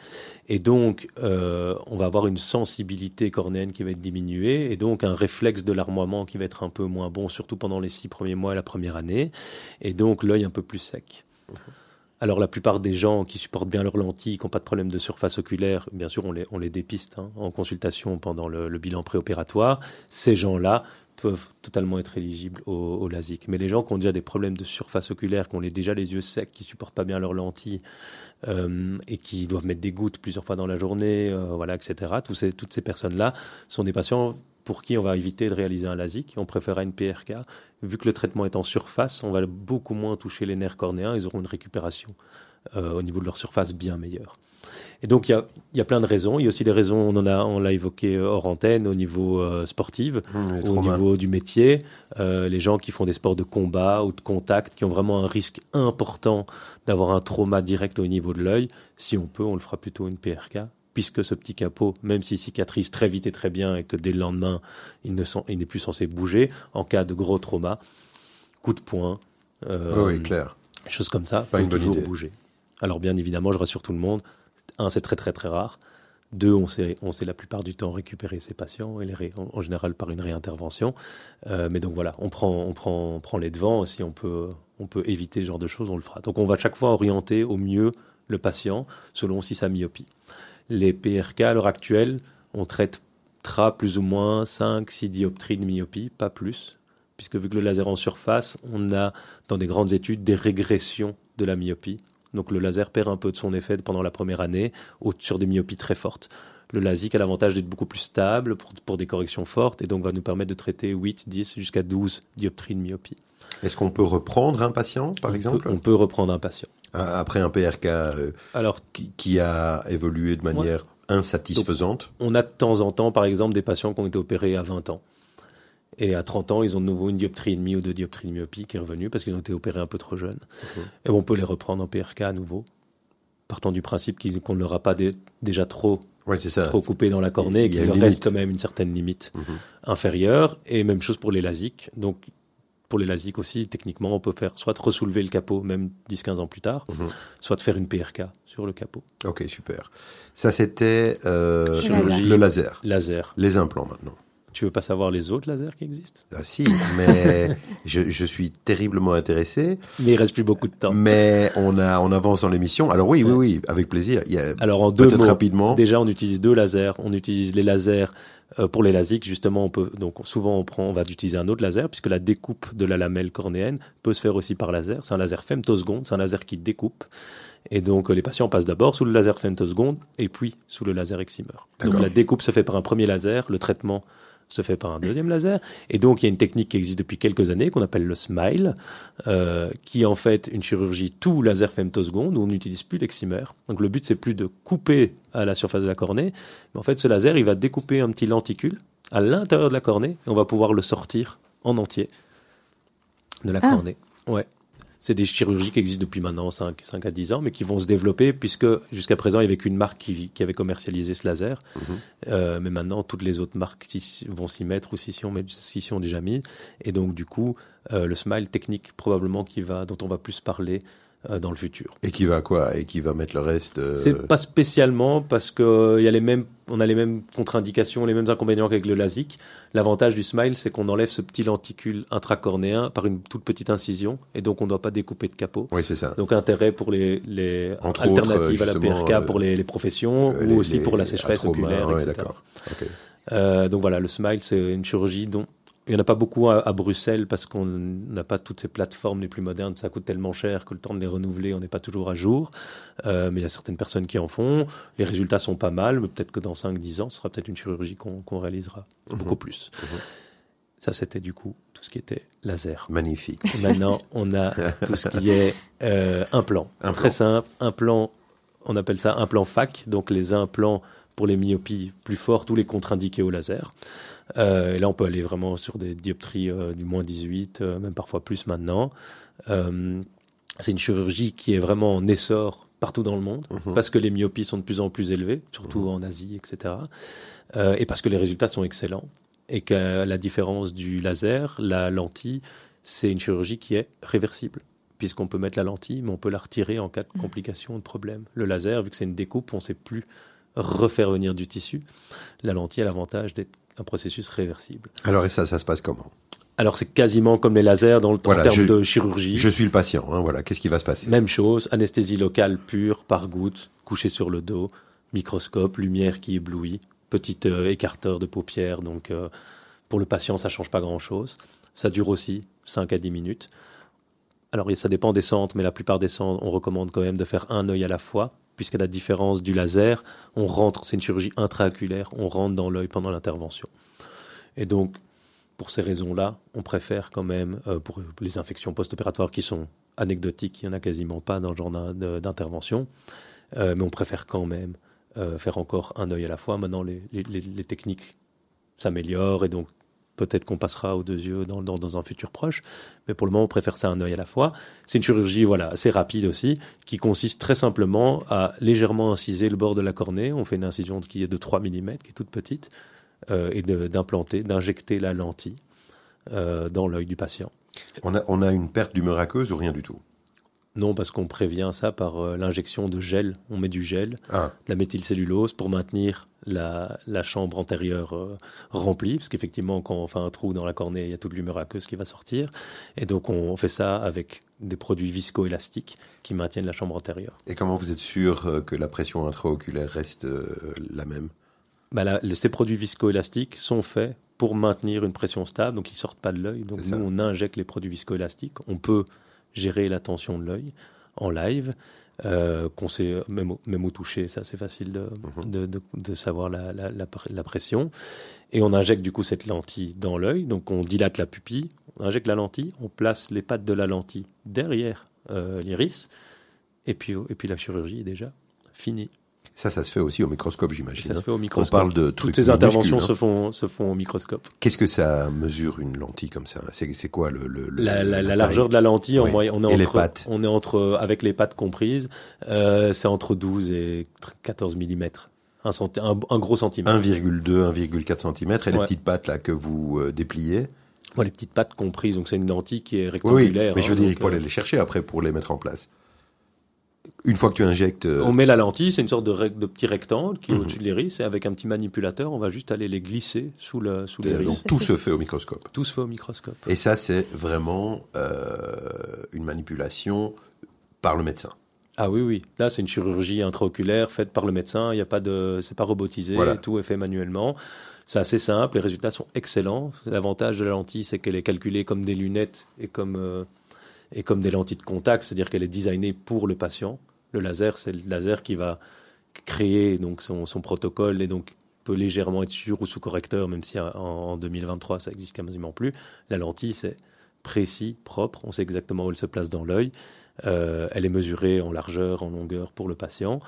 Et donc, euh, on va avoir une sensibilité cornéenne qui va être diminuée. Et donc, un réflexe de larmoiement qui va être un peu moins bon, surtout pendant les six premiers mois et la première année. Et donc, l'œil un peu plus sec. Alors la plupart des gens qui supportent bien leurs lentilles, qui n'ont pas de problème de surface oculaire, bien sûr on les, on les dépiste hein, en consultation pendant le, le bilan préopératoire, ces gens-là peuvent totalement être éligibles au, LASIK. Mais les gens qui ont déjà des problèmes de surface oculaire, qui ont déjà les yeux secs, qui supportent pas bien leurs lentilles euh, et qui doivent mettre des gouttes plusieurs fois dans la journée, euh, voilà, etc. Toutes ces personnes-là sont des patients pour qui on va éviter de réaliser un LASIK. On préférera une PRK. Vu que le traitement est en surface, on va beaucoup moins toucher les nerfs cornéens. Ils auront une récupération euh, au niveau de leur surface bien meilleure. Et donc, il y a, y a plein de raisons. Il y a aussi des raisons, on en a, on l'a évoqué euh, hors antenne, au niveau euh, sportif, les au niveau du métier. Euh, les gens qui font des sports de combat ou de contact, qui ont vraiment un risque important d'avoir un trauma direct au niveau de l'œil. Si on peut, on le fera plutôt une PRK, puisque ce petit capot, même s'il cicatrise très vite et très bien et que dès le lendemain, il ne n'est plus censé bouger, en cas de gros trauma, coup de poing, euh, Oui, oui, clair. choses comme ça, Pas peut une bonne toujours idée. bouger. Alors bien évidemment, je rassure tout le monde, un, c'est très très très rare. Deux, on sait, on sait la plupart du temps récupérer ces patients, et les en, général par une réintervention. Euh, mais donc voilà, on prend, les devants. Si on peut, on peut éviter ce genre de choses, on le fera. Donc on va chaque fois orienter au mieux le patient selon aussi sa myopie. Les PRK à l'heure actuelle, on traitera plus ou moins 5-6 dioptries de myopie, pas plus, puisque vu que le laser en surface, on a dans des grandes études des régressions de la myopie. Donc le laser perd un peu de son effet pendant la première année sur des myopies très fortes. Le LASIK a l'avantage d'être beaucoup plus stable pour, pour des corrections fortes et donc va nous permettre de traiter 8, 10 jusqu'à 12 dioptries de myopie. Est-ce qu'on peut reprendre un patient, par On exemple, peut- on peut reprendre un patient. après un PRK euh, Alors qui, qui a évolué de manière insatisfaisante? On a de temps en temps, par exemple, des patients qui ont été opérés à 20 ans. Et à 30 ans, ils ont de nouveau une dioptrie et demie ou deux dioptries de myopie qui est revenue parce qu'ils ont été opérés un peu trop jeunes. Mhm. Et on peut les reprendre en PRK à nouveau, partant du principe qu'on ne leur a pas dé- déjà trop, ça. trop coupé dans la cornée et qu'il leur reste quand même une certaine limite Mhm. inférieure. Et même chose pour les LASIK. Donc, pour les LASIK aussi, techniquement, on peut faire soit de ressoulever le capot, même 10-15 ans plus tard, Mhm. soit de faire une PRK sur le capot. Ok, super. Ça, c'était euh, le laser. Laser. Les implants maintenant. Tu veux pas savoir les autres lasers qui existent? Ah si, mais *laughs* je, je suis terriblement intéressé. Mais il reste plus beaucoup de temps. Mais on, a, on avance dans l'émission. Alors oui, oui, oui, avec plaisir. Il y a Alors en deux mots, rapidement. déjà on utilise deux lasers. On utilise les lasers euh, pour les LASIK justement. On peut donc souvent on prend, on va utiliser un autre laser puisque la découpe de la lamelle cornéenne peut se faire aussi par laser. C'est un laser femtoseconde, c'est un laser qui découpe. Et donc euh, les patients passent d'abord sous le laser femtoseconde et puis sous le laser excimer. Donc la découpe se fait par un premier laser, le traitement se fait par un deuxième laser. Et donc, il y a une technique qui existe depuis quelques années qu'on appelle le SMILE, euh, qui est en fait une chirurgie tout laser femtoseconde où on n'utilise plus l'excimer. Donc, le but, c'est plus de couper à la surface de la cornée, mais en fait, ce laser, il va découper un petit lenticule à l'intérieur de la cornée et on va pouvoir le sortir en entier de la Ah. cornée. Ouais. C'est des chirurgies qui existent depuis maintenant 5, 5 à 10 ans, mais qui vont se développer puisque jusqu'à présent, il n'y avait qu'une marque qui, qui avait commercialisé ce laser. Mhm. Euh, mais maintenant, toutes les autres marques vont s'y mettre ou s'y sont, s'y sont déjà mis. Et donc, du coup, euh, le smile technique, probablement, qui va, dont on va plus parler dans le futur. Et qui va quoi? Et qui va mettre le reste euh, C'est pas spécialement parce que euh, il y a les mêmes, on a les mêmes contre-indications, les mêmes inconvénients qu'avec le LASIK. L'avantage du smile, c'est qu'on enlève ce petit lenticule intracornéen par une toute petite incision, et donc on ne doit pas découper de capot. Oui, c'est ça. Donc intérêt pour les, les Entre alternatives autres, à la PRK euh, pour les, les professions Euh, ou les- aussi pour la sécheresse oculaire, ouais, etc. Euh, donc voilà, le smile, c'est une chirurgie dont il n'y en a pas beaucoup à, à Bruxelles parce qu'on n'a pas toutes ces plateformes les plus modernes. Ça coûte tellement cher que le temps de les renouveler, on n'est pas toujours à jour. Euh, mais il y a certaines personnes qui en font. Les résultats sont pas mal, mais peut-être que dans 5-10 ans, ce sera peut-être une chirurgie qu'on réalisera beaucoup plus. Mhm. Ça, c'était du coup tout ce qui était laser. Magnifique. Et Maintenant, on a tout ce qui est euh, implant. Implant. Très simple. Implant, on appelle ça implant FAC, donc les implants pour les myopies plus fortes ou les contre-indiqués au laser. Euh, et là, on peut aller vraiment sur des dioptries euh, du moins 18, euh, même parfois plus maintenant. Euh, c'est une chirurgie qui est vraiment en essor partout dans le monde, Mhm. parce que les myopies sont de plus en plus élevées, surtout en Asie, etc. Euh, et parce que les résultats sont excellents. Et qu'à la différence du laser, la lentille, c'est une chirurgie qui est réversible, puisqu'on peut mettre la lentille, mais on peut la retirer en cas de complications, de problèmes. Le laser, vu que c'est une découpe, on ne sait plus refaire venir du tissu. La lentille a l'avantage d'être un processus réversible. Alors, et ça, ça se passe comment? Alors c'est quasiment comme les lasers dans le, Voilà, je- de chirurgie. Je suis le patient. hein, voilà. Qu'est-ce qui va se passer? Même chose, anesthésie locale pure, par goutte, couché sur le dos, microscope, lumière qui éblouit, petit euh, écarteur de paupières. Donc euh, pour le patient, ça change pas grand-chose. Ça dure aussi 5 à 10 minutes. Alors ça dépend des centres, mais la plupart des centres, on recommande quand même de faire un œil à la fois, puisqu'à la différence du laser, on rentre, c'est une chirurgie intraoculaire, on rentre dans l'œil pendant l'intervention. Et donc, pour ces raisons-là, on préfère quand même, euh, pour les infections post-opératoires qui sont anecdotiques, il n'y en a quasiment pas dans ce genre d'intervention, euh, mais on préfère quand même euh, faire encore un œil à la fois. Maintenant, les- les techniques s'améliorent et donc peut-être qu'on passera aux deux yeux dans, un futur proche, mais pour le moment, on préfère ça un œil à la fois. C'est une chirurgie voilà, assez rapide aussi, qui consiste très simplement à légèrement inciser le bord de la cornée. On fait une incision qui est de 3 mm, qui est toute petite, euh, et d'implanter, d'injecter la lentille euh, dans l'œil du patient. on a, on a une perte d'humeur aqueuse ou rien du tout? Non, parce qu'on prévient ça par euh, l'injection de gel. On met du gel, Ah, de la méthylcellulose pour maintenir la, la chambre antérieure euh, remplie, parce qu'effectivement, quand on fait un trou dans la cornée, il y a toute l'humeur aqueuse qui va sortir. Et donc, on fait ça avec des produits viscoélastiques qui maintiennent la chambre antérieure. et comment vous êtes sûr euh, que la pression intraoculaire reste la même? Bah, ces produits viscoélastiques sont faits pour maintenir une pression stable, donc ils sortent pas de l'œil. Donc nous, ça. on injecte les produits viscoélastiques. On peut gérer la tension de l'œil en live, euh, qu'on sait même, au- même au toucher, ça c'est facile de, Mhm. de, de- de savoir la, la- la pr- la pression. Et on injecte du coup cette lentille dans l'œil, donc on dilate la pupille, on injecte la lentille, on place les pattes de la lentille derrière euh, l'iris, et puis, et puis la chirurgie est déjà finie. Ça, ça se fait aussi au microscope, j'imagine. ça se hein. fait au On microscope. parle de trucs Toutes ces interventions hein. se, font, se font au microscope. Qu'est-ce que ça mesure une lentille comme ça? C'est quoi le, La, la- la taille largeur de la lentille, en moyenne, on est Et les entre, pattes? on est entre, avec les pattes comprises, euh, c'est entre 12 et 14 mm. Un, centi- un, un gros centimètre. 1,2, 1,4 cm et les petites pattes là que vous euh, dépliez? Bon, les petites pattes comprises, donc c'est une lentille qui est Oui, oui, rectangulaire. mais je veux hein, dire, il faut euh, aller les chercher après pour les mettre en place. Une fois que tu injectes, euh, On met la lentille, c'est une sorte de, petit rectangle qui est Mhm. au-dessus de l'iris, et avec un petit manipulateur, on va juste aller les glisser sous le sous l'iris. donc tout se fait au microscope. Tout se fait au microscope. Et ça, c'est vraiment euh, une manipulation par le médecin. Ah oui, oui. Là, c'est une chirurgie intraoculaire faite par le médecin. Il n'y a pas de, c'est pas robotisé. Voilà. Tout est fait manuellement. C'est assez simple. Les résultats sont excellents. L'avantage de la lentille, c'est qu'elle est calculée comme des lunettes et comme euh, et comme des lentilles de contact, c'est-à-dire qu'elle est designée pour le patient. Le laser, c'est le laser qui va créer donc son, protocole et donc peut légèrement être sur ou sous correcteur, même si en, en 2023 ça existe quasiment plus. La lentille, c'est précis, propre. On sait exactement où elle se place dans l'œil. Euh, elle est mesurée en largeur, en longueur pour le patient,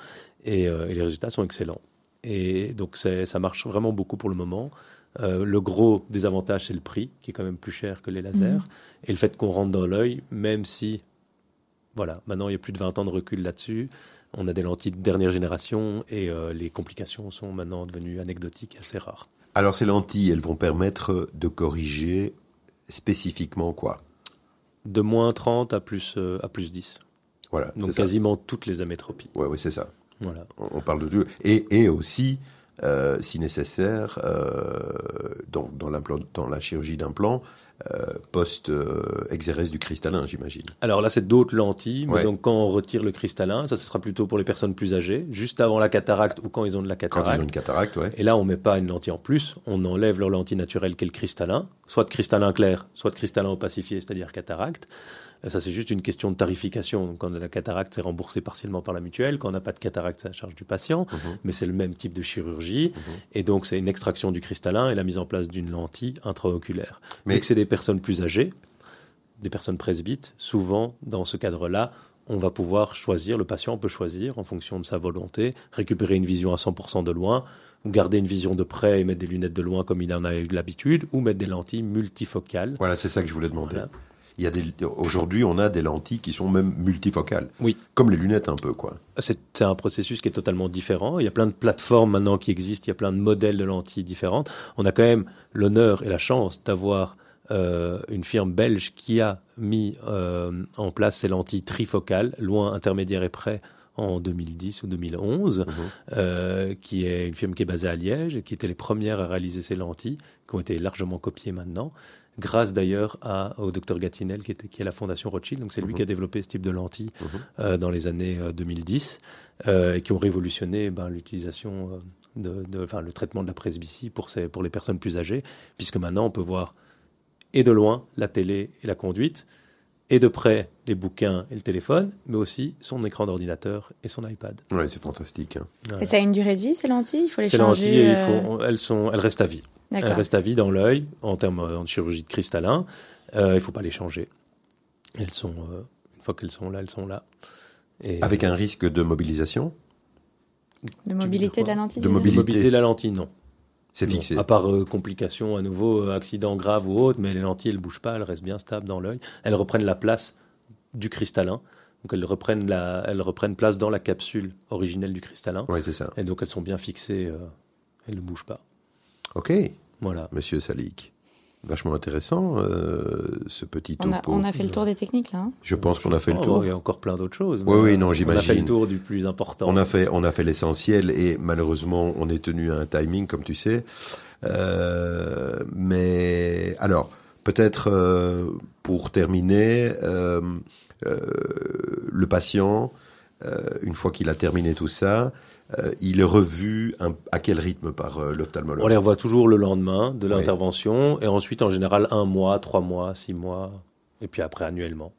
et, euh, les résultats sont excellents. Et donc ça marche vraiment beaucoup pour le moment. Euh, le gros désavantage, c'est le prix, qui est quand même plus cher que les lasers, Mhm. et le fait qu'on rentre dans l'œil, même si, voilà, maintenant il y a plus de 20 ans de recul là-dessus, on a des lentilles de dernière génération, et euh, les complications sont maintenant devenues anecdotiques et assez rares. Alors ces lentilles, elles vont permettre de corriger spécifiquement quoi? De moins 30 à plus, euh, à plus 10. Voilà, Donc c'est ça. quasiment toutes les amétropies. Ouais, ouais, c'est ça. Voilà. On on parle de tout. Et, et aussi, euh, si nécessaire, euh, dans, dans, la chirurgie d'implant, euh, post-exérèse du cristallin, j'imagine. Alors là, c'est d'autres lentilles, mais Ouais. donc quand on retire le cristallin, ça ce sera plutôt pour les personnes plus âgées, juste avant la cataracte ou quand ils ont de la Quand cataracte. ils ont une cataracte, ouais. Et là, on met pas une lentille en plus, on enlève leur lentille naturelle qui est le cristallin, soit de cristallin clair, soit de cristallin opacifié, c'est-à-dire cataracte. Ça, c'est juste une question de tarification. Donc, quand on a la cataracte, c'est remboursé partiellement par la mutuelle. Quand on n'a pas de cataracte, c'est à la charge du patient. Mhm. Mais c'est le même type de chirurgie. Mhm. Et donc, c'est une extraction du cristallin et la mise en place d'une lentille intraoculaire. Mais- c'est des personnes plus âgées, des personnes presbytes, souvent, dans ce cadre-là, on va pouvoir choisir, le patient peut choisir, en fonction de sa volonté, récupérer une vision à 100% de loin, garder une vision de près et mettre des lunettes de loin comme il en a eu l'habitude, ou mettre des lentilles multifocales. Voilà, c'est ça que je voulais demander. Voilà. Il y a des, aujourd'hui, on a des lentilles qui sont même multifocales. Oui. Comme les lunettes un peu, quoi. C'est c'est un processus qui est totalement différent. Il y a plein de plateformes maintenant qui existent, il y a plein de modèles de lentilles différentes. On a quand même l'honneur et la chance d'avoir euh, une firme belge qui a mis euh, en place ces lentilles trifocales, loin, intermédiaire et près, en 2010 ou 2011, Mhm. euh, qui est une firme qui est basée à Liège et qui était les premières à réaliser ces lentilles, qui ont été largement copiées maintenant, grâce d'ailleurs au docteur Gatinel, qui, était, qui est la fondation Rothschild. Donc c'est lui Mhm. qui a développé ce type de lentilles Mhm. euh, dans les années euh, 2010 euh, et qui ont révolutionné ben, l'utilisation euh, de, le traitement de la presbytie pour, ces, pour les personnes plus âgées, puisque maintenant on peut voir et de loin la télé et la conduite, et de près les bouquins et le téléphone, mais aussi son écran d'ordinateur et son iPad. Ouais, c'est fantastique. hein. Voilà. Et ça a une durée de vie, ces lentilles? Il faut les Ces changer lentilles, il euh, faut- elles, sont, elles restent à vie. Elles restent à vie dans l'œil en termes de chirurgie de cristallin. Euh, il ne faut pas les changer. Elles sont, euh, une fois qu'elles sont là, elles sont là. Et Avec un risque de mobilisation, De mobilité de la lentille De mobilité de la lentille, non. C'est fixé. À part euh, complications à nouveau, euh, accident grave ou autre, mais les lentilles, elles bougent pas, elles restent bien stables dans l'œil. Elles reprennent la place du cristallin. Donc elles reprennent, la, elles reprennent place dans la capsule originelle du cristallin. Oui, c'est ça. Et donc elles sont bien fixées, euh, elles ne bougent pas. Ok, Voilà. monsieur Salik. Vachement intéressant, euh, ce petit On a, topo. on a fait le tour des techniques là. hein Je pense qu'on a fait le Oh, tour. Il y a encore plein d'autres choses. Oui, oui, non, On a fait j'imagine. le tour du plus important. On a fait, on a fait l'essentiel et malheureusement, on est tenu à un timing, comme tu sais. Euh, mais alors, peut-être euh, pour terminer, euh, euh, le patient, euh, une fois qu'il a terminé tout ça, euh, il est revu un- à quel rythme par euh, On l'ophtalmologue les revoit toujours le lendemain de Oui. l'intervention et ensuite en général un mois, trois mois, six mois et puis après annuellement.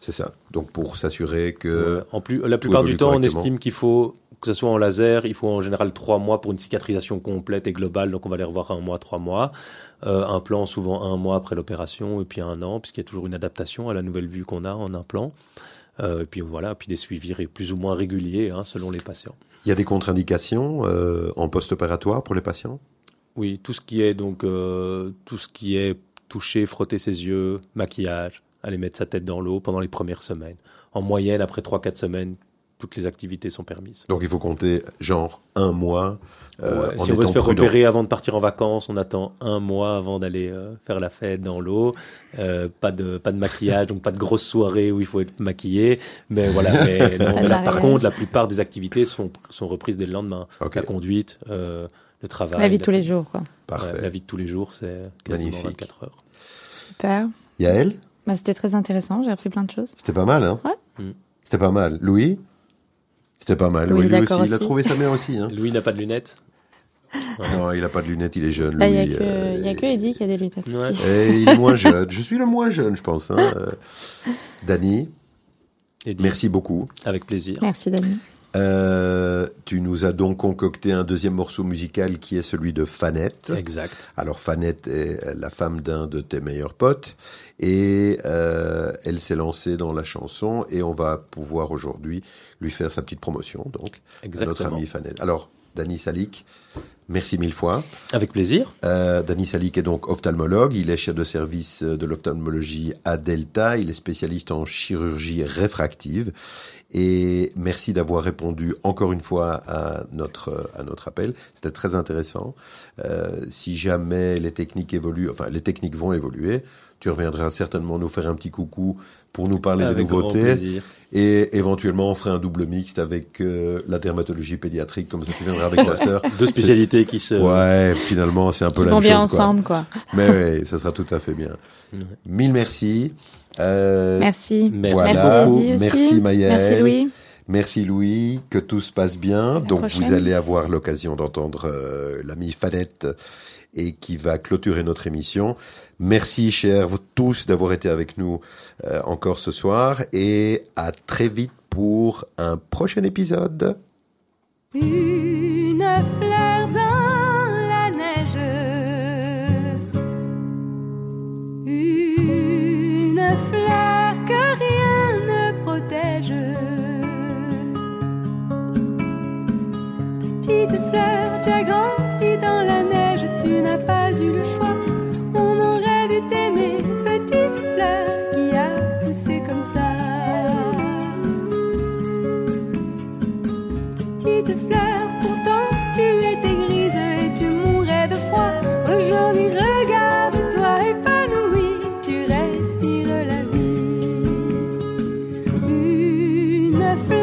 C'est ça. Donc pour s'assurer que en plus, la plupart du temps, on estime qu'il faut que ce soit en laser, il faut en général trois mois pour une cicatrisation complète et globale. Donc on va les revoir un mois, trois mois. Euh, un plan souvent un mois après l'opération et puis un an puisqu'il y a toujours une adaptation à la nouvelle vue qu'on a en implant. Euh, et puis voilà, puis des suivis plus ou moins réguliers hein, selon les patients. Il y a des contre-indications euh, en post-opératoire pour les patients? Oui, tout ce qui est donc euh, tout ce qui est toucher, frotter ses yeux, maquillage, aller mettre sa tête dans l'eau pendant les premières semaines. En moyenne, après 3-4 semaines, toutes les activités sont permises. Donc il faut compter genre un mois. Euh, Ouais, si on veut se faire prudent. opérer avant de partir en vacances, on attend un mois avant d'aller euh, faire la fête dans l'eau. Euh, pas de pas de maquillage, donc pas de grosse soirée où il faut être maquillé. Mais voilà. *laughs* Mais non, Pas de mais là, par contre, la plupart des activités sont sont reprises dès le lendemain. La conduite, euh, le travail, La vie de tous les jours quoi. parfait. ouais, la vie de tous les jours, c'est quasiment Magnifique. 24 heures. Super. Yael, Bah, c'était très intéressant, j'ai appris plein de choses. c'était pas mal, hein Ouais. Mm. C'était pas mal. Louis C'était pas mal. Louis, aussi, il a trouvé ça bien aussi. Hein Louis n'a pas de lunettes. Non, il a pas de lunettes, il est jeune. Là, il n'y a, euh, il y a que Eddie qui a des lunettes. Ouais. Et il est moins *laughs* jeune. Je suis le moins jeune, je pense. Hein. Euh, Dany, merci beaucoup. Avec plaisir. Merci Dani. Euh, tu nous as donc concocté un deuxième morceau musical qui est celui de Fanette. Exact. Alors Fanette est la femme d'un de tes meilleurs potes et euh, elle s'est lancée dans la chanson et on va pouvoir aujourd'hui lui faire sa petite promotion donc à notre Exactement. ami Fanette. Alors Dany Salik, merci mille fois. Avec plaisir. Euh, Dany Salik est donc ophtalmologue, il est chef de service de l'ophtalmologie à Delta, il est spécialiste en chirurgie réfractive et merci d'avoir répondu encore une fois à notre, à notre appel. C'était très intéressant. Euh, si jamais les techniques évoluent, enfin les techniques vont évoluer, tu reviendras certainement nous faire un petit coucou pour nous parler des Avec grand nouveautés plaisir. et éventuellement on ferait un double mixte avec euh, la dermatologie pédiatrique, comme ça tu viendras avec ta *laughs* sœur. Deux spécialités qui se. Ouais, finalement c'est un peu Qui la vont même bien chose. quoi. ensemble quoi. Mais oui, ça sera tout à fait bien. Ouais. Mille merci. Euh, Merci. Merci voilà. Merci. Merci Maëlle. Merci Louis. Merci Louis, que tout se passe bien. la Donc prochaine. vous allez avoir l'occasion d'entendre euh, l'ami Fanette et qui va clôturer notre émission. Merci chers vous tous d'avoir été avec nous euh, encore ce soir et à très vite pour un prochain épisode. Une Une